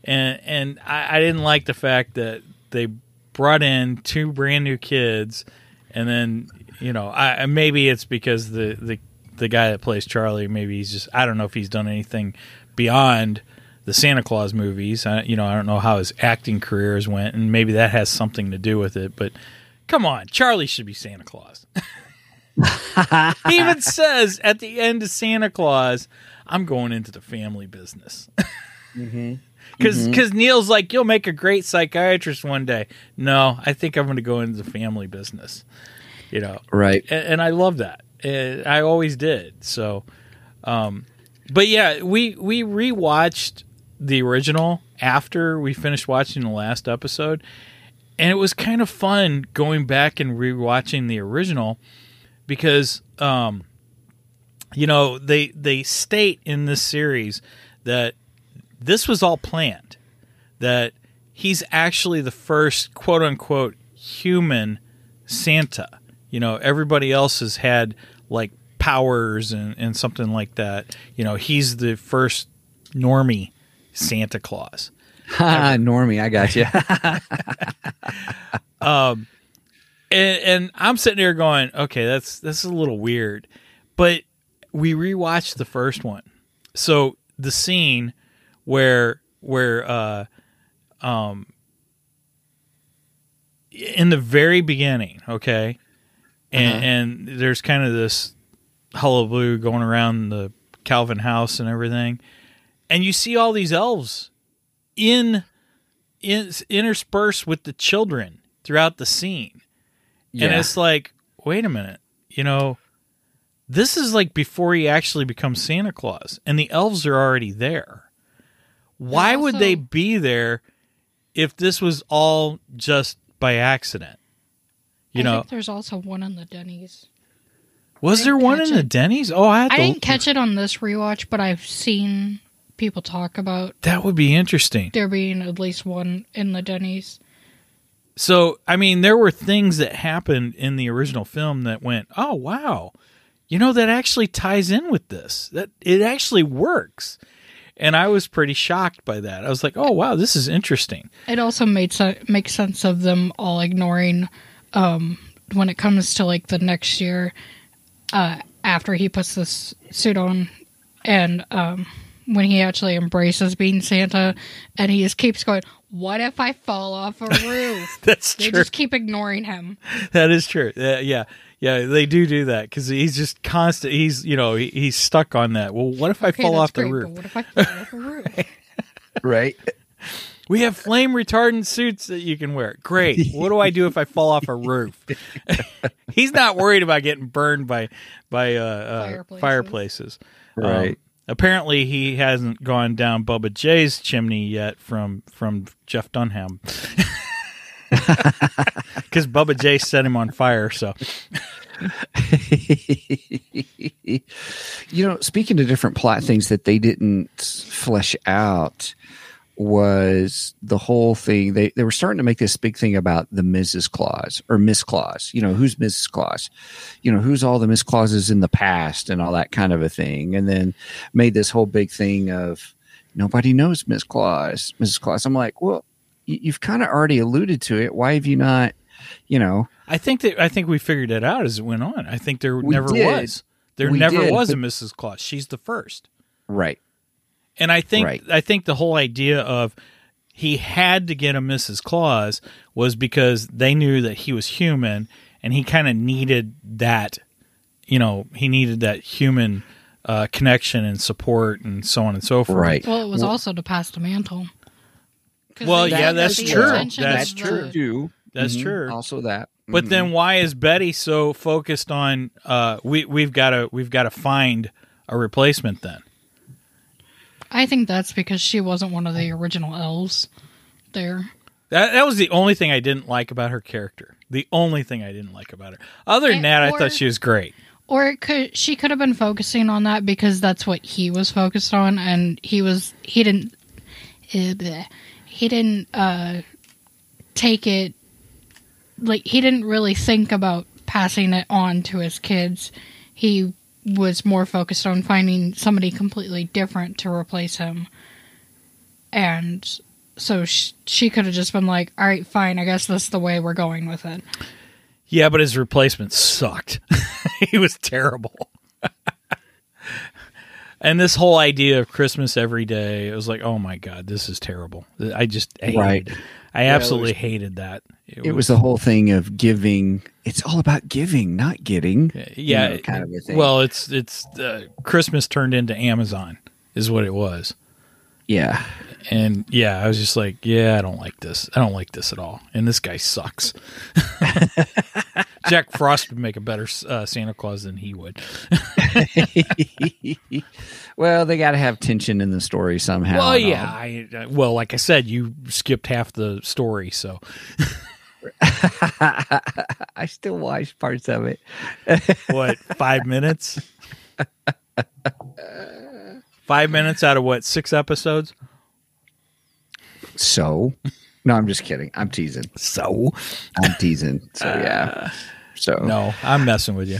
And and I, I didn't like the fact that they brought in two brand new kids and then, you know, I maybe it's because the the the guy that plays Charlie, maybe he's just I don't know if he's done anything beyond the Santa Claus movies. I, you know, I don't know how his acting careers went, and maybe that has something to do with it. But come on, Charlie should be Santa Claus. he even says at the end of Santa Claus, "I'm going into the family business." Mm-hmm. Because mm-hmm. Neil's like, you'll make a great psychiatrist one day. No, I think I'm going to go into the family business. You know, Right. and, and I love that. And I always did. So, um, but yeah, we we rewatched the original after we finished watching the last episode, and it was kind of fun going back and rewatching the original because, um, you know, they they state in this series that this was all planned. That he's actually the first quote unquote human Santa. You know, everybody else has had like powers and, and something like that. You know, he's the first normie Santa Claus. Ha, Normie, I got you. and, and I'm sitting there going, okay, that's that's a little weird, but we rewatched the first one, so the scene where where uh um in the very beginning, okay, and, and there's kind of this hullabaloo going around the Calvin house and everything, and you see all these elves in in interspersed with the children throughout the scene. And it's like, wait a minute, you know, this is like before he actually becomes Santa Claus, and the elves are already there. Why would they be there if this was all just by accident? You I know, think there's also one in the Denny's. was there one catch in the. Denny's? Oh, I, had I to, didn't catch it on this rewatch, but I've seen people talk about that would be interesting. there being at least one in the Denny's. So, I mean, there were things that happened in the original film that went, "Oh, wow. You know that actually ties in with this. That it actually works." And I was pretty shocked by that. I was like, "Oh, wow, this is interesting." It also made se- make sense of them all ignoring um, when it comes to like the next year uh, after he puts this suit on and um, when he actually embraces being Santa and he just keeps going, "What if I fall off a roof?" That's they true. just keep ignoring him. That is true. Uh, yeah. Yeah, they do do that cuz he's just constant he's, you know, he, he's stuck on that. Well, what if I Okay, fall that's off the roof? What if I fall off a roof? right? We have flame retardant suits that you can wear. Great. What do I do if I fall off a roof? He's not worried about getting burned by by uh, uh, Fireplaces. fireplaces. Um, Right. Apparently, he hasn't gone down Bubba J's chimney yet from from Jeff Dunham. Because Bubba J set him on fire. So you know, speaking of different plot things that they didn't flesh out was the whole thing. They they were starting to make this big thing about the Mrs. Claus or Miss Claus. You know, who's Mrs. Claus? You know, who's all the Miss Clauses in the past and all that kind of a thing. And then made this whole big thing of nobody knows Miss Claus, Mrs. Claus. I'm like, well, you, you've kind of already alluded to it. Why have you not? You know, I think that I think we figured it out as it went on. I think there never did. was. There We never did, was a Mrs. Claus. She's the first. right? And I think Right. I think the whole idea of he had to get a Mrs. Claus was because they knew that he was human and he kind of needed that you know, he needed that human uh, connection and support and so on and so forth. Right. Well, it was also to pass the mantle. Well, they yeah, that's true. That's true. the- Too. That's Mhm. true. Also that. But Mhm. then why is Betty so focused on uh we we've got to we've got to find a replacement then? I think that's because she wasn't one of the original elves there. That that was the only thing I didn't like about her character. The only thing I didn't like about her. Other than And- that, I or- thought she was great. Or it could she could have been focusing on that because that's what he was focused on, and he was he didn't eh, he didn't uh, take it like he didn't really think about passing it on to his kids. He was more focused on finding somebody completely different to replace him, and so sh- she could have just been like, "All right, fine. I guess that's the way we're going with it." Yeah, but his replacement sucked. he was terrible. and this whole idea of Christmas every day, it was like, oh my god, this is terrible. I just hated Right. it. I it absolutely was- hated that. It was the whole thing of giving. It's all about giving, not getting. yeah, you know, kind of a thing. Well, it's it's uh, Christmas turned into Amazon is what it was. Yeah, And yeah, I was just like, yeah, I don't like this. I don't like this at all. And this guy sucks. Jack Frost would make a better uh, Santa Claus than he would. well, they got to have tension in the story somehow. Well, yeah. I, uh, well, like I said, you skipped half the story, so I still watch parts of it. what? Five minutes? Five minutes out of what? Six episodes? So, no, I'm just kidding. I'm teasing. So I'm teasing. So yeah. So no, I'm messing with you.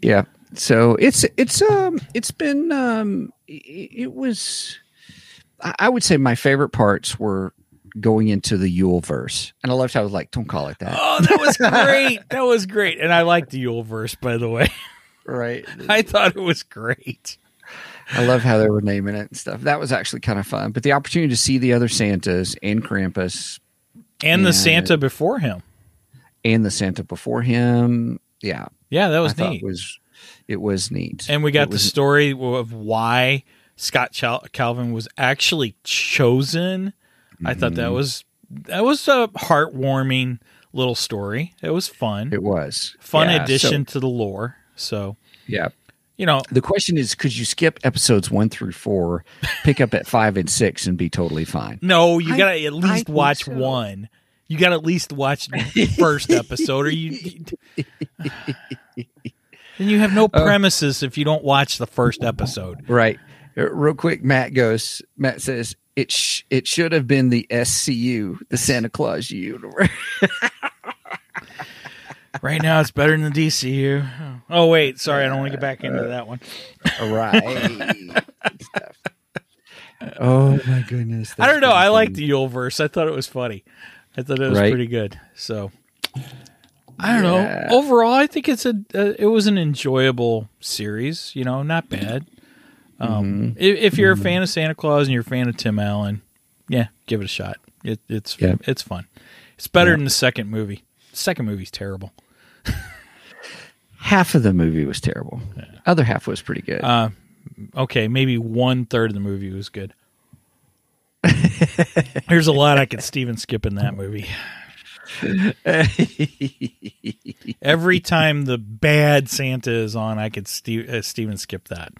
Yeah. So it's it's um it's been um it, it was I would say my favorite parts were going into the Yule verse, and I loved how I was like, "Don't call it that." Oh, that was great. that was great. And I like the Yule verse, by the way. right. I thought it was great. I love how they were naming it and stuff. That was actually kind of fun. But the opportunity to see the other Santas and Krampus And the Santa before him. and the Santa before him, yeah, Yeah, that was I neat. was it was neat. and we got It the story of why Scott Chal- Calvin was actually chosen. I thought Mm-hmm. that was that was a heartwarming little story. It was fun. It was fun Yeah, addition so- to the lore. So, yeah. you know, The question is, could you skip episodes one through four, pick up at five and six, and be totally fine? no, you I- got to at least think watch so. one. You got to at least watch the first episode or you Then you have no Uh. premises if you don't watch the first episode. Right. Uh, Real quick, Matt goes. Matt says it. Sh- it should have been the SCU, the Santa Claus universe. Right now, it's better than the DCU. Oh wait, sorry, I don't want to get back into that one. right. Oh my goodness! I don't know. I pretty like the Yule verse. I thought it was funny. I thought it was Right. pretty good. So I don't Yeah. know. Overall, I think it's a uh, it was an enjoyable series. You know, not bad. Um, Mm-hmm. if, you're a fan of Santa Claus and you're a fan of Tim Allen, yeah, give it a shot. It, it's Yeah. it's fun. It's better Yeah. than the second movie. The second movie's terrible. half of the movie was terrible. Other half was pretty good. Uh, okay, maybe one third of the movie was good. There's a lot I could Steven skip in that movie. Every time the bad Santa is on, I could Steve, uh, Steven skip that.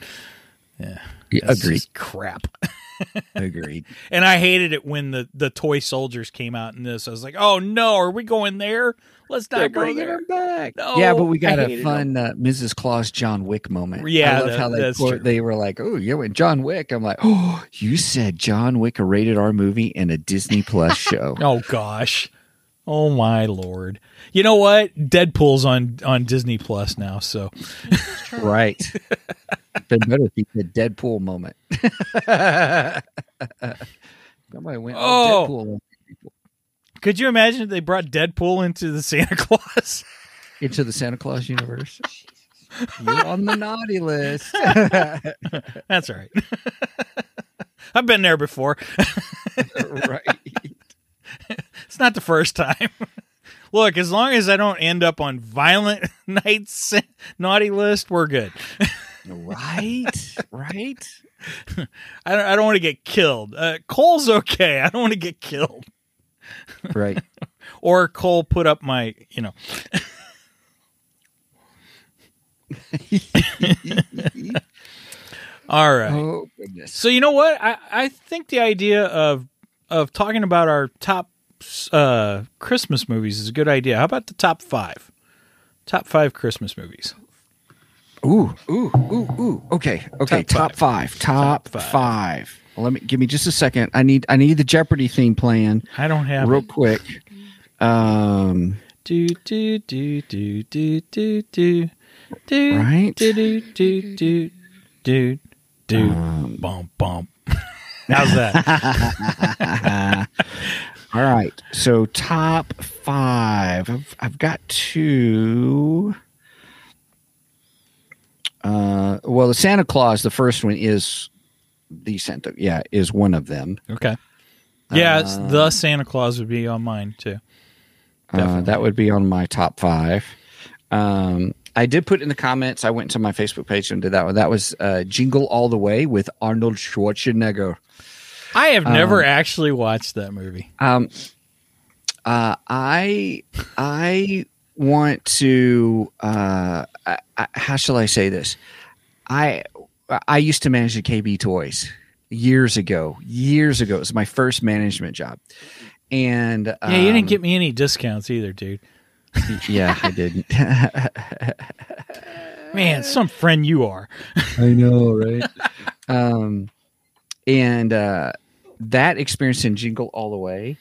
Yeah, agreed. crap. Agreed. And I hated it when the the toy soldiers came out in this. I was like, oh no, are we going there? Let's not They're go there. back. No, yeah, but we got a fun uh, Mrs. Claus John Wick moment. Yeah, I love that- how they that's quote- true. they were like, "Oh, yeah, when John Wick." I'm like, "Oh, you said John Wick a rated R movie and a Disney Plus show." Oh gosh. Oh my lord. You know what? Deadpool's on on Disney Plus now, so right. Been better if he said Deadpool moment. Somebody went, Oh. "Oh, Deadpool could you imagine if they brought Deadpool into the Santa Claus? into the Santa Claus universe." You're on the naughty list. That's all right. I've been there before. right. It's not the first time. Look, as long as I don't end up on violent nights naughty list, we're good. Right. Right. I don't, I don't want to get killed. Uh, Cole's okay. I don't want to get killed. Right. Or Cole put up my, you know. All right. Oh goodness. So you know what? I, I think the idea of of talking about our top uh, Christmas movies is a good idea. How about the top five? Top five Christmas movies. Ooh, ooh, ooh, ooh. Okay, okay. Top Top, five. Top, Top five. five. Well, let me give me just a second. I need I need the Jeopardy theme playing I don't have real it. quick. Um, Do do do do do do do do Right. do do do do do do Um, bump bump. How's that? all right. So top five. I've I've got two. Uh, well, the Santa Claus, the first one is the Santa. Yeah, is one of them. Okay. Yeah, Uh, the Santa Claus would be on mine too. Uh, that would be on my top five. Um, I did put in the comments. I went to my Facebook page and did that one. That was uh, "Jingle All the Way" with Arnold Schwarzenegger. I have never actually watched that movie. Um, uh, I I want to. Uh, I, I, how shall I say this? I I used to manage the KB Toys years ago. Years ago, it was my first management job. And Yeah, you um, didn't get me any discounts either, dude. Yeah, I didn't. Man, some friend you are. I know, right? um, and uh, that experience in Jingle All the Way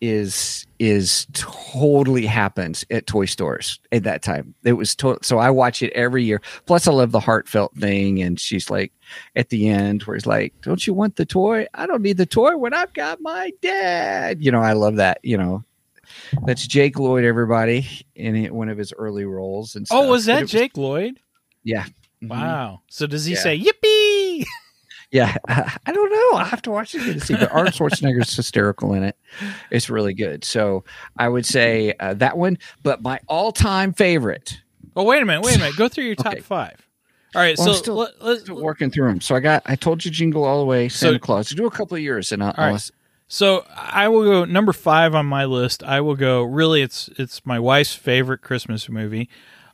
is is totally happens at toy stores at that time. It was to- so I watch it every year. Plus, I love the heartfelt thing, and she's like at the end where he's like, "Don't you want the toy? I don't need the toy when I've got my dad." You know, I love that. You know, that's Jake Lloyd, everybody, in it, one of his early roles. And Oh, stuff. was that was- Jake Lloyd? Yeah. Mhm. Wow. So does he Yeah. say yippee? Yeah, I don't know. I have to watch it to see. But Arnold Schwarzenegger's hysterical in it. It's really good. So I would say uh, that one. But my all-time favorite. Oh, wait a minute. Wait a minute. Go through your top Okay. five. All right. Well, I'm so still- let, let, Still working through them. So I got. I told you, Jingle All the Way, Santa So- Claus. Do a couple of years, and I'll. All right. I'll So I will go number five on my list. I will go. Really, it's it's my wife's favorite Christmas movie,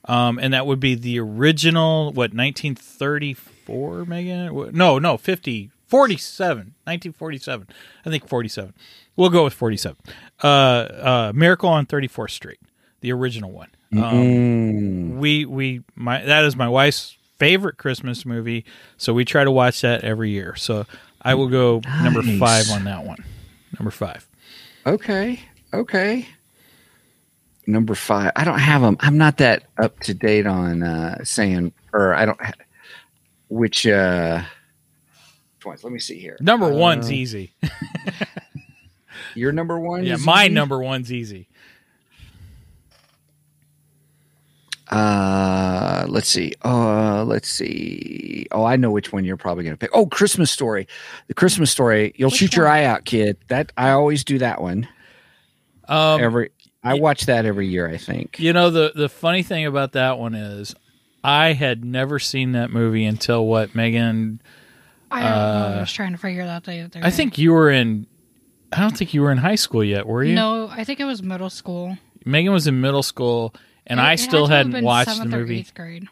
um, and that would be the original. What 1934, Megan? No, no, 50, 47, 1947. I think 47. We'll go with 47. Uh, uh, Miracle on 34th Street, the original one. Um, we we my that is my wife's favorite Christmas movie, so we try to watch that every year. So I will go number five on that one. Number five. Okay. Okay. Number five. I don't have them. I'm not that up to date on uh, saying, or I don't. Ha- which uh, which ones? Let me see here. Number Uh, one's easy. Your number one. Yeah, my easy? number one's easy. Uh, let's see. Uh, let's see. Oh, I know which one you're probably going to pick. Oh, Christmas Story. The Christmas Story. You'll Which shoot your eye out, kid. That I always do that one Um, every. I watch that every year. I think. you know the the funny thing about that one is, I had never seen that movie until what Megan. I don't know. I was trying to figure that the other Uh, I day. think you were in. I don't think you were in high school yet, were you? No, I think it was middle school. Megan was in middle school, and It- I it had still hadn't been watched the seventh or movie. eighth grade.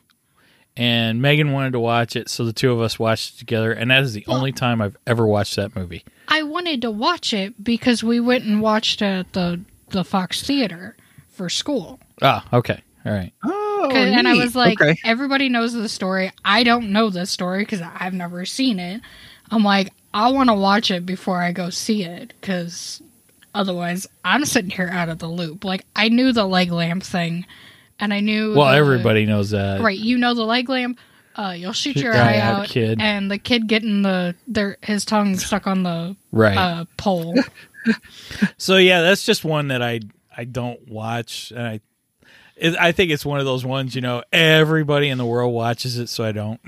And Megan wanted to watch it, so the two of us watched it together. And that is the only time I've ever watched that movie. I wanted to watch it because we went and watched it at the the Fox Theater for school. Ah, okay, all right. Oh, 'Cause- and I was like, okay. everybody knows the story. I don't know this story because I've never seen it. I'm like, I want to watch it before I go see it because otherwise I'm sitting here out of the loop. Like, I knew the leg lamp thing and I knew. Well, the- everybody knows that. Right. You know the leg lamp. Uh, you'll shoot Shoot your your eye eye out, out, kid. and the kid getting the their his tongue stuck on the Right. uh, pole. So yeah, that's just one that I I don't watch, and I it, I think it's one of those ones you know everybody in the world watches it, so I don't.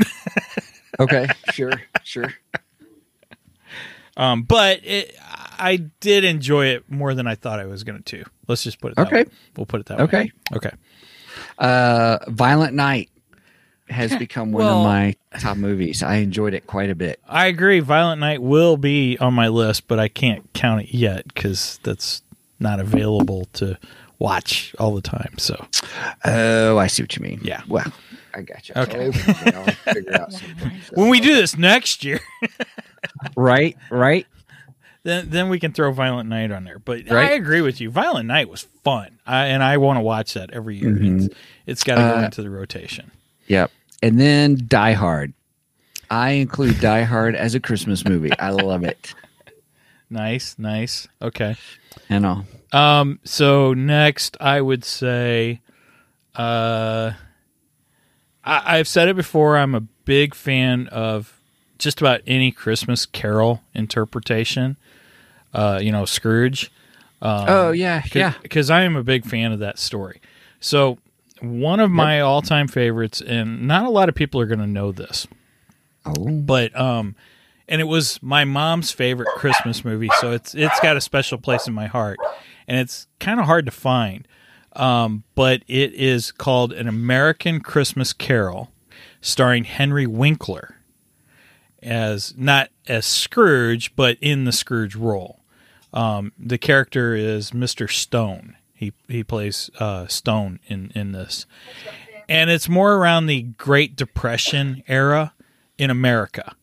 okay, sure, sure. Um, but it, I did enjoy it more than I thought I was going to. Let's just put it that Okay. way. We'll put it that Okay. way. Okay. Uh, Violent Night has become one Well- of my top movies. I enjoyed it quite a bit. I agree. Violent Night will be on my list, but I can't count it yet because that's not available to watch all the time. So Oh, I see what you mean. Yeah. Well, I got you. Okay. I'll figure out something. when we do this next year, Right, right. then then we can throw Violent Night on there. But I agree with you. Violent Night was fun, I, and I want to watch that every year. Mhm. It's, it's got to go Uh, into the rotation. Yep. And then Die Hard. I include Die Hard as a Christmas movie. I love it. Nice, nice. Okay. I know. Um. So next, I would say, uh, I, I've said it before. I'm a big fan of just about any Christmas Carol interpretation. Uh, you know, Scrooge. Um, oh yeah, yeah. because I am a big fan of that story. So one of my all-time favorites, and not a lot of people are going to know this, Oh, but um, and it was my mom's favorite Christmas movie, so it's it's got a special place in my heart, and it's kind of hard to find. Um, but it is called An American Christmas Carol, starring Henry Winkler as not as Scrooge, but in the Scrooge role. Um, the character is Mr. Stone. He he plays uh, Stone in in this, and it's more around the Great Depression era in America.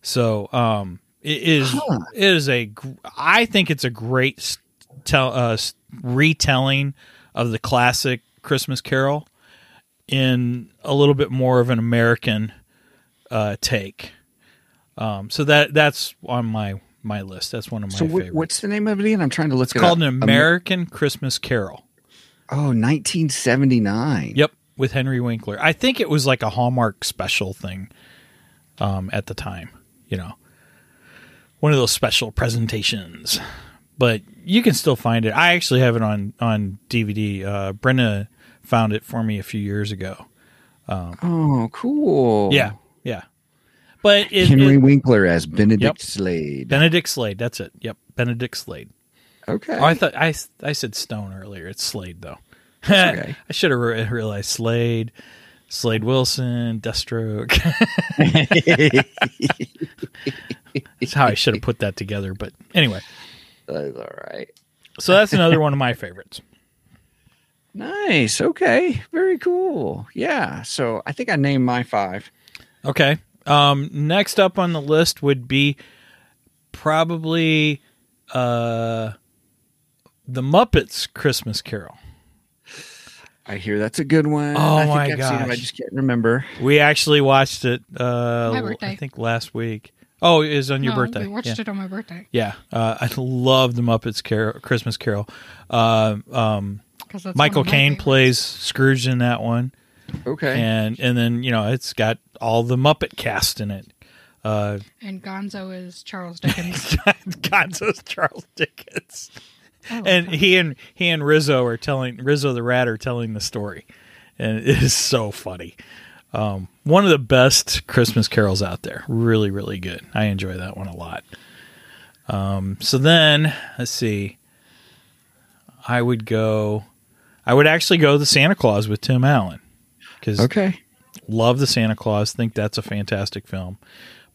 So um, it is it is a I think it's a great tell uh, retelling of the classic Christmas Carol in a little bit more of an American uh, take. Um, so that that's on my my list. That's one of my So favorites. what's the name of it again? I'm trying to look it's it called up. an American Christmas Carol. Oh, 1979. Yep, with Henry Winkler. I think it was like a Hallmark special thing um, at the time. You know, one of those special presentations. But you can still find it. I actually have it on on DVD. Uh, Brenda found it for me a few years ago. Oh, cool. Yeah, yeah. But it, Henry it- Winkler as Benedict Yep. Slade. Benedict Slade. That's it. Yep, Benedict Slade. Okay. Oh, I thought I I said Stone earlier. It's Slade though. okay. I should have re- realized Slade, Slade Wilson, Deathstroke. That's how I should have put that together. But anyway, That's all right. so that's another one of my favorites. Nice. Okay. Very cool. Yeah. So I think I named my five. Okay. Um, next up on the list would be probably uh, the Muppets Christmas Carol. I hear that's a good one. Oh, I think my I've seen it, I just can't remember. We actually watched it. Uh, My I think last week. Oh, it was on your No, birthday. We watched yeah. it on my birthday Yeah, uh, I love the Muppets Carol, Christmas Carol. Uh, um, 'cause that's Michael one of my Caine plays Scrooge in that one, Okay. and and then you know it's got all the Muppet cast in it. Uh, and Gonzo is Charles Dickens. Gonzo's Charles Dickens, I and that. he and he and Rizzo are telling Rizzo the Rat are telling the story, and it is so funny. Um, one of the best Christmas carols out there. Really, really good. I enjoy that one a lot. Um, so then let's see. I would go. I would actually go the Santa Claus with Tim Allen because okay. love the Santa Claus. Think that's a fantastic film.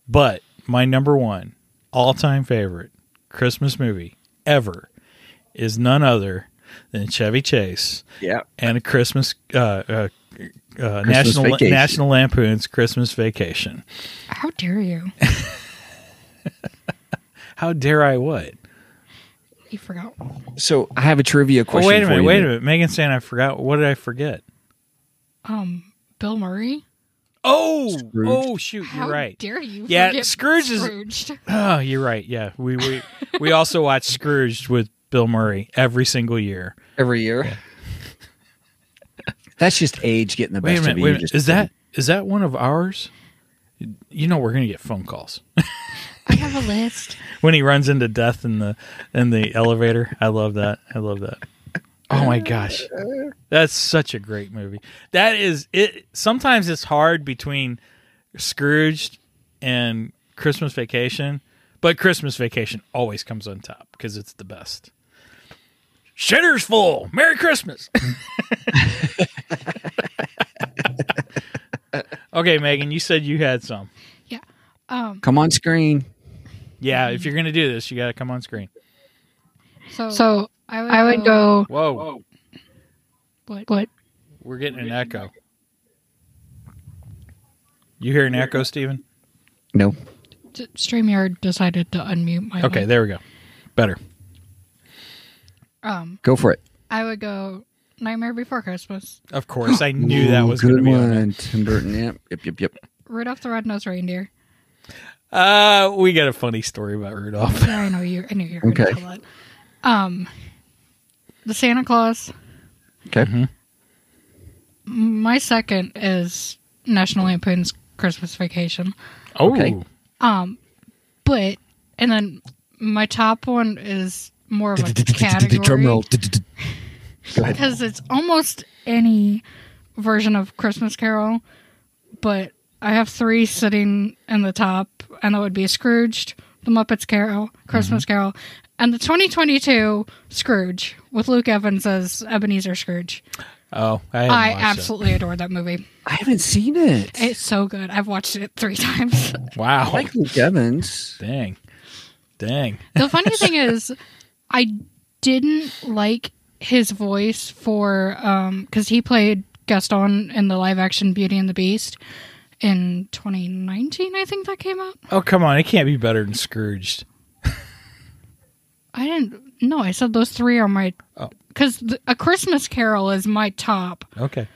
But my number one all time favorite Christmas movie ever is none other than Chevy Chase Yeah. and a Christmas uh, uh, uh, National Vacation. National Lampoon's Christmas Vacation. How dare you? How dare I what? You forgot. So I have a trivia Oh, question. wait a for minute, you. wait a minute. Megan saying I forgot. What did I forget? Um, Bill Murray. Oh, Scrooge. oh shoot, How you're right. dare you? Yeah, forget Scrooge is- Scrooged. Oh, you're right. Yeah, we we we also watch Scrooge with Bill Murray every single year. Every year. That's just age getting the Wait a best minute, of you. wait a minute. just Is that is that one of ours? You know we're gonna get phone calls I have a list. when he runs into death in the in the elevator. I love that. I love that. Oh my gosh, that's such a great movie. That is it. Sometimes it's hard between Scrooge and Christmas Vacation, but Christmas Vacation always comes on top because it's the best. Shitter's full. Merry Christmas. okay, Megan, you said you had some. Yeah. Um. Come on screen. Yeah, if you're gonna do this, you got to come on screen. So so I would I would go. Whoa, What? What? we're getting an echo. You hear an echo, Steven? No. Streamyard decided to unmute my. Okay, mic. there we go. Better. Um. Go for it. I would go Nightmare Before Christmas. Of course, I knew that was good be on one. Tim Burton. Yep. Yep. Yep. Yep. Rudolph the Red-Nosed Reindeer. it. Uh, we got a funny story about Rudolph. Yeah, I know you. I knew you were Okay. going to tell that. Um, the Santa Claus. Okay. Mm-hmm. My second is National Lampoon's Christmas Vacation. Oh, Okay. Um, but and then my top one is more of a category Drum roll. Go ahead. because it's almost any version of Christmas Carol, but I have three sitting in the top, and that would be Scrooged, The Muppets Carol, Christmas mm-hmm. Carol, and the 2022 Scrooge with Luke Evans as Ebenezer Scrooge. oh, I, I watched absolutely adore that movie. I haven't seen it. It's so good. I've watched it three times. Wow, I like Luke Evans. dang, dang. The funny thing is, I didn't like his voice for um because he played Gaston in the live action Beauty and the Beast in 2019. I think that came out. Oh, come on, it can't be better than Scrooged. I didn't. No, I said those three are my Oh. because A Christmas Carol is my top Okay,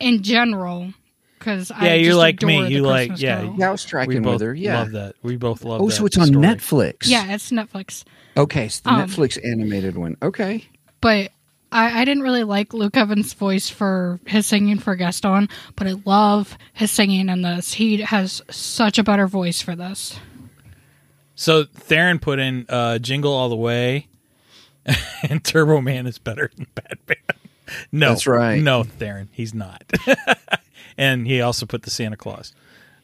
in general. because Yeah, I you're like me. You like- Christmas yeah, Carol. Yeah, I was we tracking both with her. Yeah. love that. We both love. Oh, that so it's on story. Netflix. Yeah, it's Netflix. Okay, so the Um, Netflix animated one. Okay. But I, I didn't really like Luke Evans' voice for his singing for Gaston, but I love his singing in this. He has such a better voice for this. So Theron put in uh, "Jingle All the Way," and Turbo Man is better than Batman. No, That's right. No, Theron, he's not. and he also put the Santa Claus.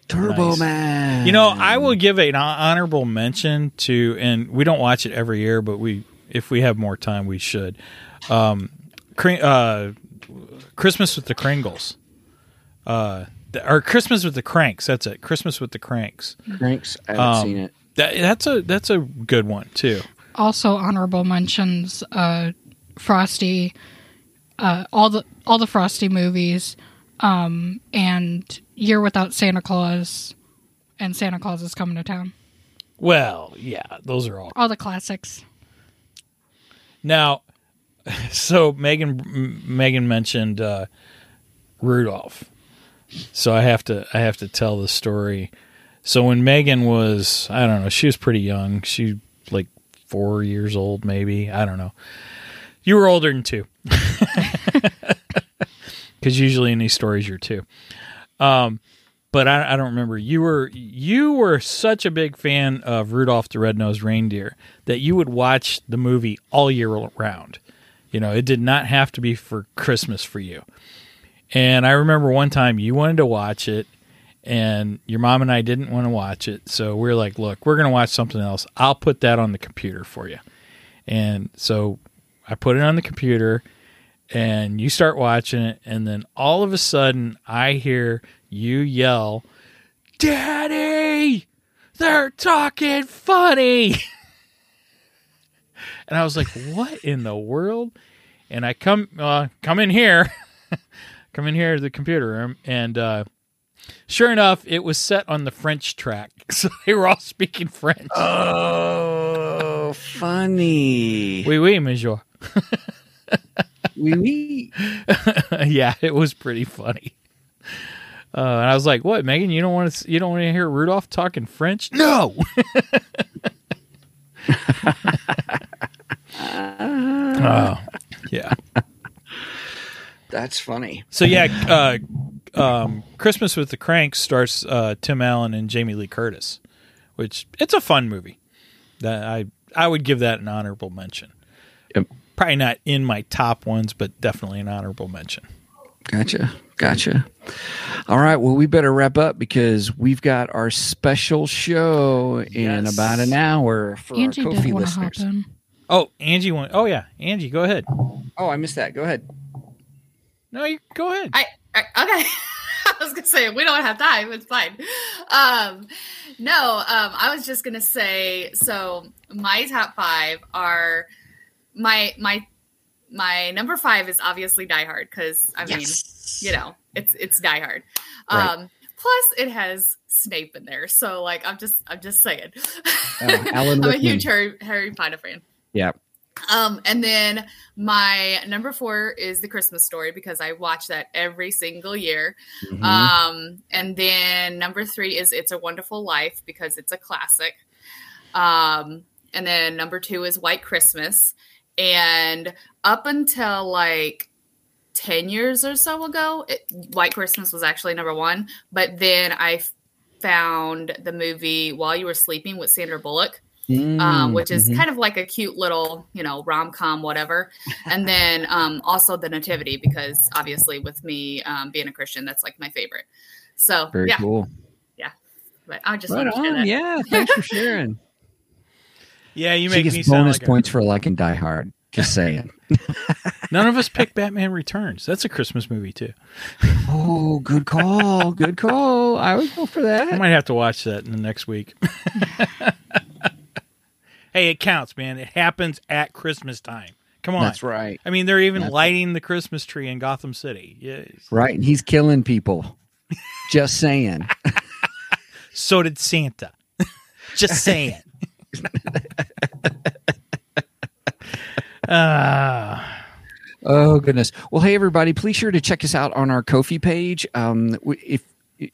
Turbo Nice. Man. You know, I will give an honorable mention to, and we don't watch it every year, but we, if we have more time, we should. Um, Kring- uh, Christmas with the Kringles, uh, the- or Christmas with the Kranks. That's it. Christmas with the Kranks. Kranks. I haven't Um, seen it. That, that's a that's a good one too. Also, honorable mentions: uh, Frosty, uh, all the all the Frosty movies, um, and Year Without Santa Claus, and Santa Claus is Coming to Town. Well, yeah, those are all All the classics. Now, so Megan Megan mentioned uh, Rudolph, so I have to I have to tell the story. So when Megan was I don't know she was pretty young she like four years old maybe I don't know you were older than two because usually in these stories you're two. Um, but I, I don't remember. You were you were such a big fan of Rudolph the Red-Nosed Reindeer that you would watch the movie all year round. You know, it did not have to be for Christmas for you. And I remember one time you wanted to watch it and your mom and I didn't want to watch it. So we are like, look, we're going to watch something else. I'll put that on the computer for you. And so I put it on the computer and you start watching it and then all of a sudden I hear you yell, "Daddy, they're talking funny." and I was like, "What in the world?" And I come uh, come in here. come in here to the computer room and uh Sure enough, it was set on the French track, so they were all speaking French. Oh, funny. Oui, oui, monsieur. Oui, oui. yeah, it was pretty funny. Uh, and I was like, "What, Megan? You don't want to? You don't want to hear Rudolph talking French? No." oh, yeah. That's funny. So yeah, uh, um, Christmas with the Kranks stars uh, Tim Allen and Jamie Lee Curtis, which it's a fun movie. That I I would give that an honorable mention. Yep. Probably not in my top ones, but definitely an honorable mention. Gotcha. Gotcha. All right. Well, we better wrap up because we've got our special show in Yes. about an hour for Angie our Ko-fi want to hop listeners. Oh, Angie went. Oh yeah, Angie, go ahead. Oh, I missed that. Go ahead. No, you go ahead. I, I okay. I was gonna say we don't have time. It's fine. Um, no, um, I was just gonna say. So my top five are my my my number five is obviously Die Hard because I mean you know it's it's Die Hard. Right. Um, plus it has Snape in there, so like I'm just I'm just saying. Uh, I'm a huge Harry Harry Potter fan. Yeah. Um, and then my number four is the Christmas story because I watch that every single year. Mhm. Um, and then number three is It's a Wonderful Life because it's a classic. Um, and then number two is White Christmas. And up until like 10 years or so ago, it, White Christmas was actually number one. But then I f- found the movie While You Were Sleeping with Sandra Bullock Mm, um, which is mhm. kind of like a cute little, you know, rom com, whatever. And then um, also the Nativity, because obviously with me um, being a Christian, that's like my favorite. So very yeah, cool. Yeah, but I just Right want to share on. that. Yeah. Thanks for sharing. Yeah, you she make me gets sound bonus like a- points for liking Die Hard. Just saying. none of us picked Batman Returns. That's a Christmas movie too. oh, good call. Good call. I would go for that. I might have to watch that in the next week. hey, it counts, man. It happens at Christmas time. Come on. That's right. I mean, they're even That's- lighting the Christmas tree in Gotham City. Yeah. Right. And he's killing people. Just saying. So did Santa. Just saying. Ah. Oh goodness. Well, hey everybody, please sure to check us out on our Ko-fi page. Um, w- if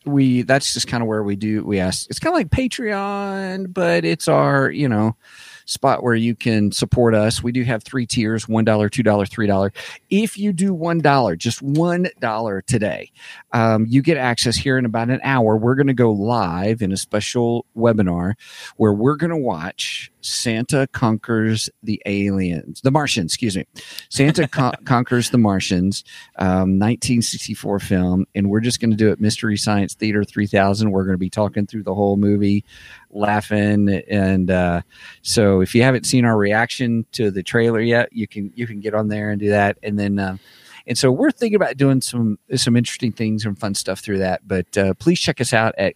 we that's just kind of where we do we ask. It's kind of like Patreon, but it's our you know spot where you can support us. We do have three tiers: one dollar, two dollar, three dollar. If you do one dollar, just one dollar today, um, you get access here in about an hour. We're going to go live in a special webinar where we're going to watch Santa conquers the aliens, the Martians. Excuse me, Santa con- conquers the Martians, um, 1964 film, and we're just going to do it Mystery Science Theater 3000. We're going to be talking through the whole movie, laughing, and uh, so if you haven't seen our reaction to the trailer yet, you can you can get on there and do that, and then. Uh, and so we're thinking about doing some some interesting things and fun stuff through that. But uh, please check us out at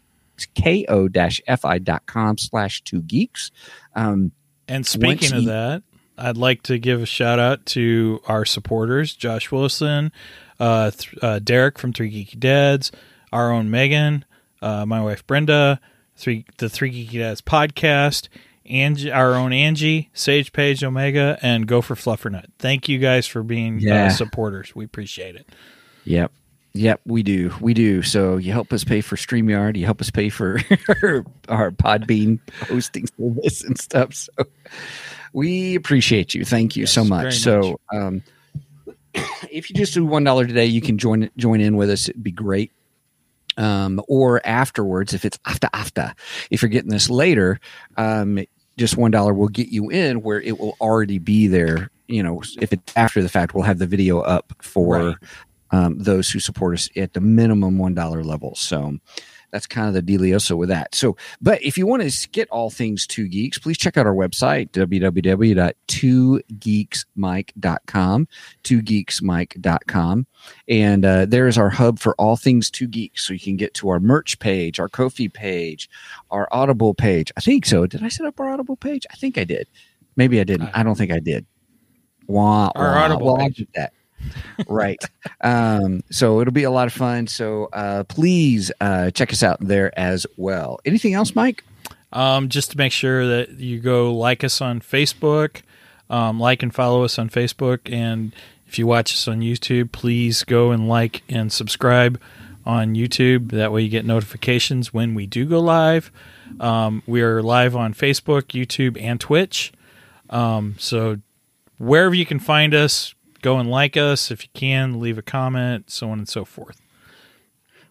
ko-fi.com slash two geeks. Um, And speaking of you- that, I'd like to give a shout out to our supporters Josh Wilson, uh, th- uh, Derek from Three Geeky Dads, our own Megan, uh, my wife Brenda, three the Three Geeky Dads podcast, Angie, our own Angie, Sage Page Omega, and Go for Fluffernut. Thank you guys for being Yeah. uh, supporters. We appreciate it. Yep. Yep, we do. We do. So you help us pay for StreamYard. You help us pay for our Podbean hosting service and stuff. So we appreciate you. Thank you Yes, so much. So um, if you just do one dollar today, you can join join in with us. It'd be great. Um, or afterwards, if it's after after, if you're getting this later, um, just one dollar will get you in where it will already be there. You know, if it's after the fact, we'll have the video up for Right. Um, those who support us at the minimum one dollar level. So that's kind of the dealioso with that. So, but if you want to get all things Two Geeks, please check out our website www.twogeeksmic.com, twogeeksmic.com, and uh, there is our hub for all things Two Geeks. So you can get to our merch page, our Ko-fi page, our Audible page. I think so. Did I set up our Audible page? I think I did. Maybe I didn't. I don't think I did. Wah, Our. Audible well, page. that right um so it'll be a lot of fun so uh please uh check us out there as well anything else mike Um, just to make sure that you go like us on Facebook, um, like and follow us on Facebook, and if you watch us on YouTube, please go and like and subscribe on YouTube. That way, you get notifications when we do go live. Um, we are live on Facebook, YouTube, and Twitch. Um, so wherever you can find us, go and like us if you can. Leave a comment, so on and so forth.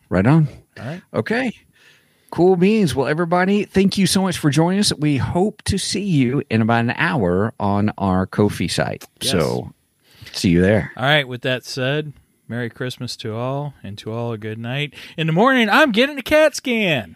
right on All right. okay cool beans well everybody thank you so much for joining us we hope to see you in about an hour on our Ko-fi site Yes. so see you there All right, with that said, Merry Christmas to all, and to all a good night. In the morning, I'm getting a CAT scan.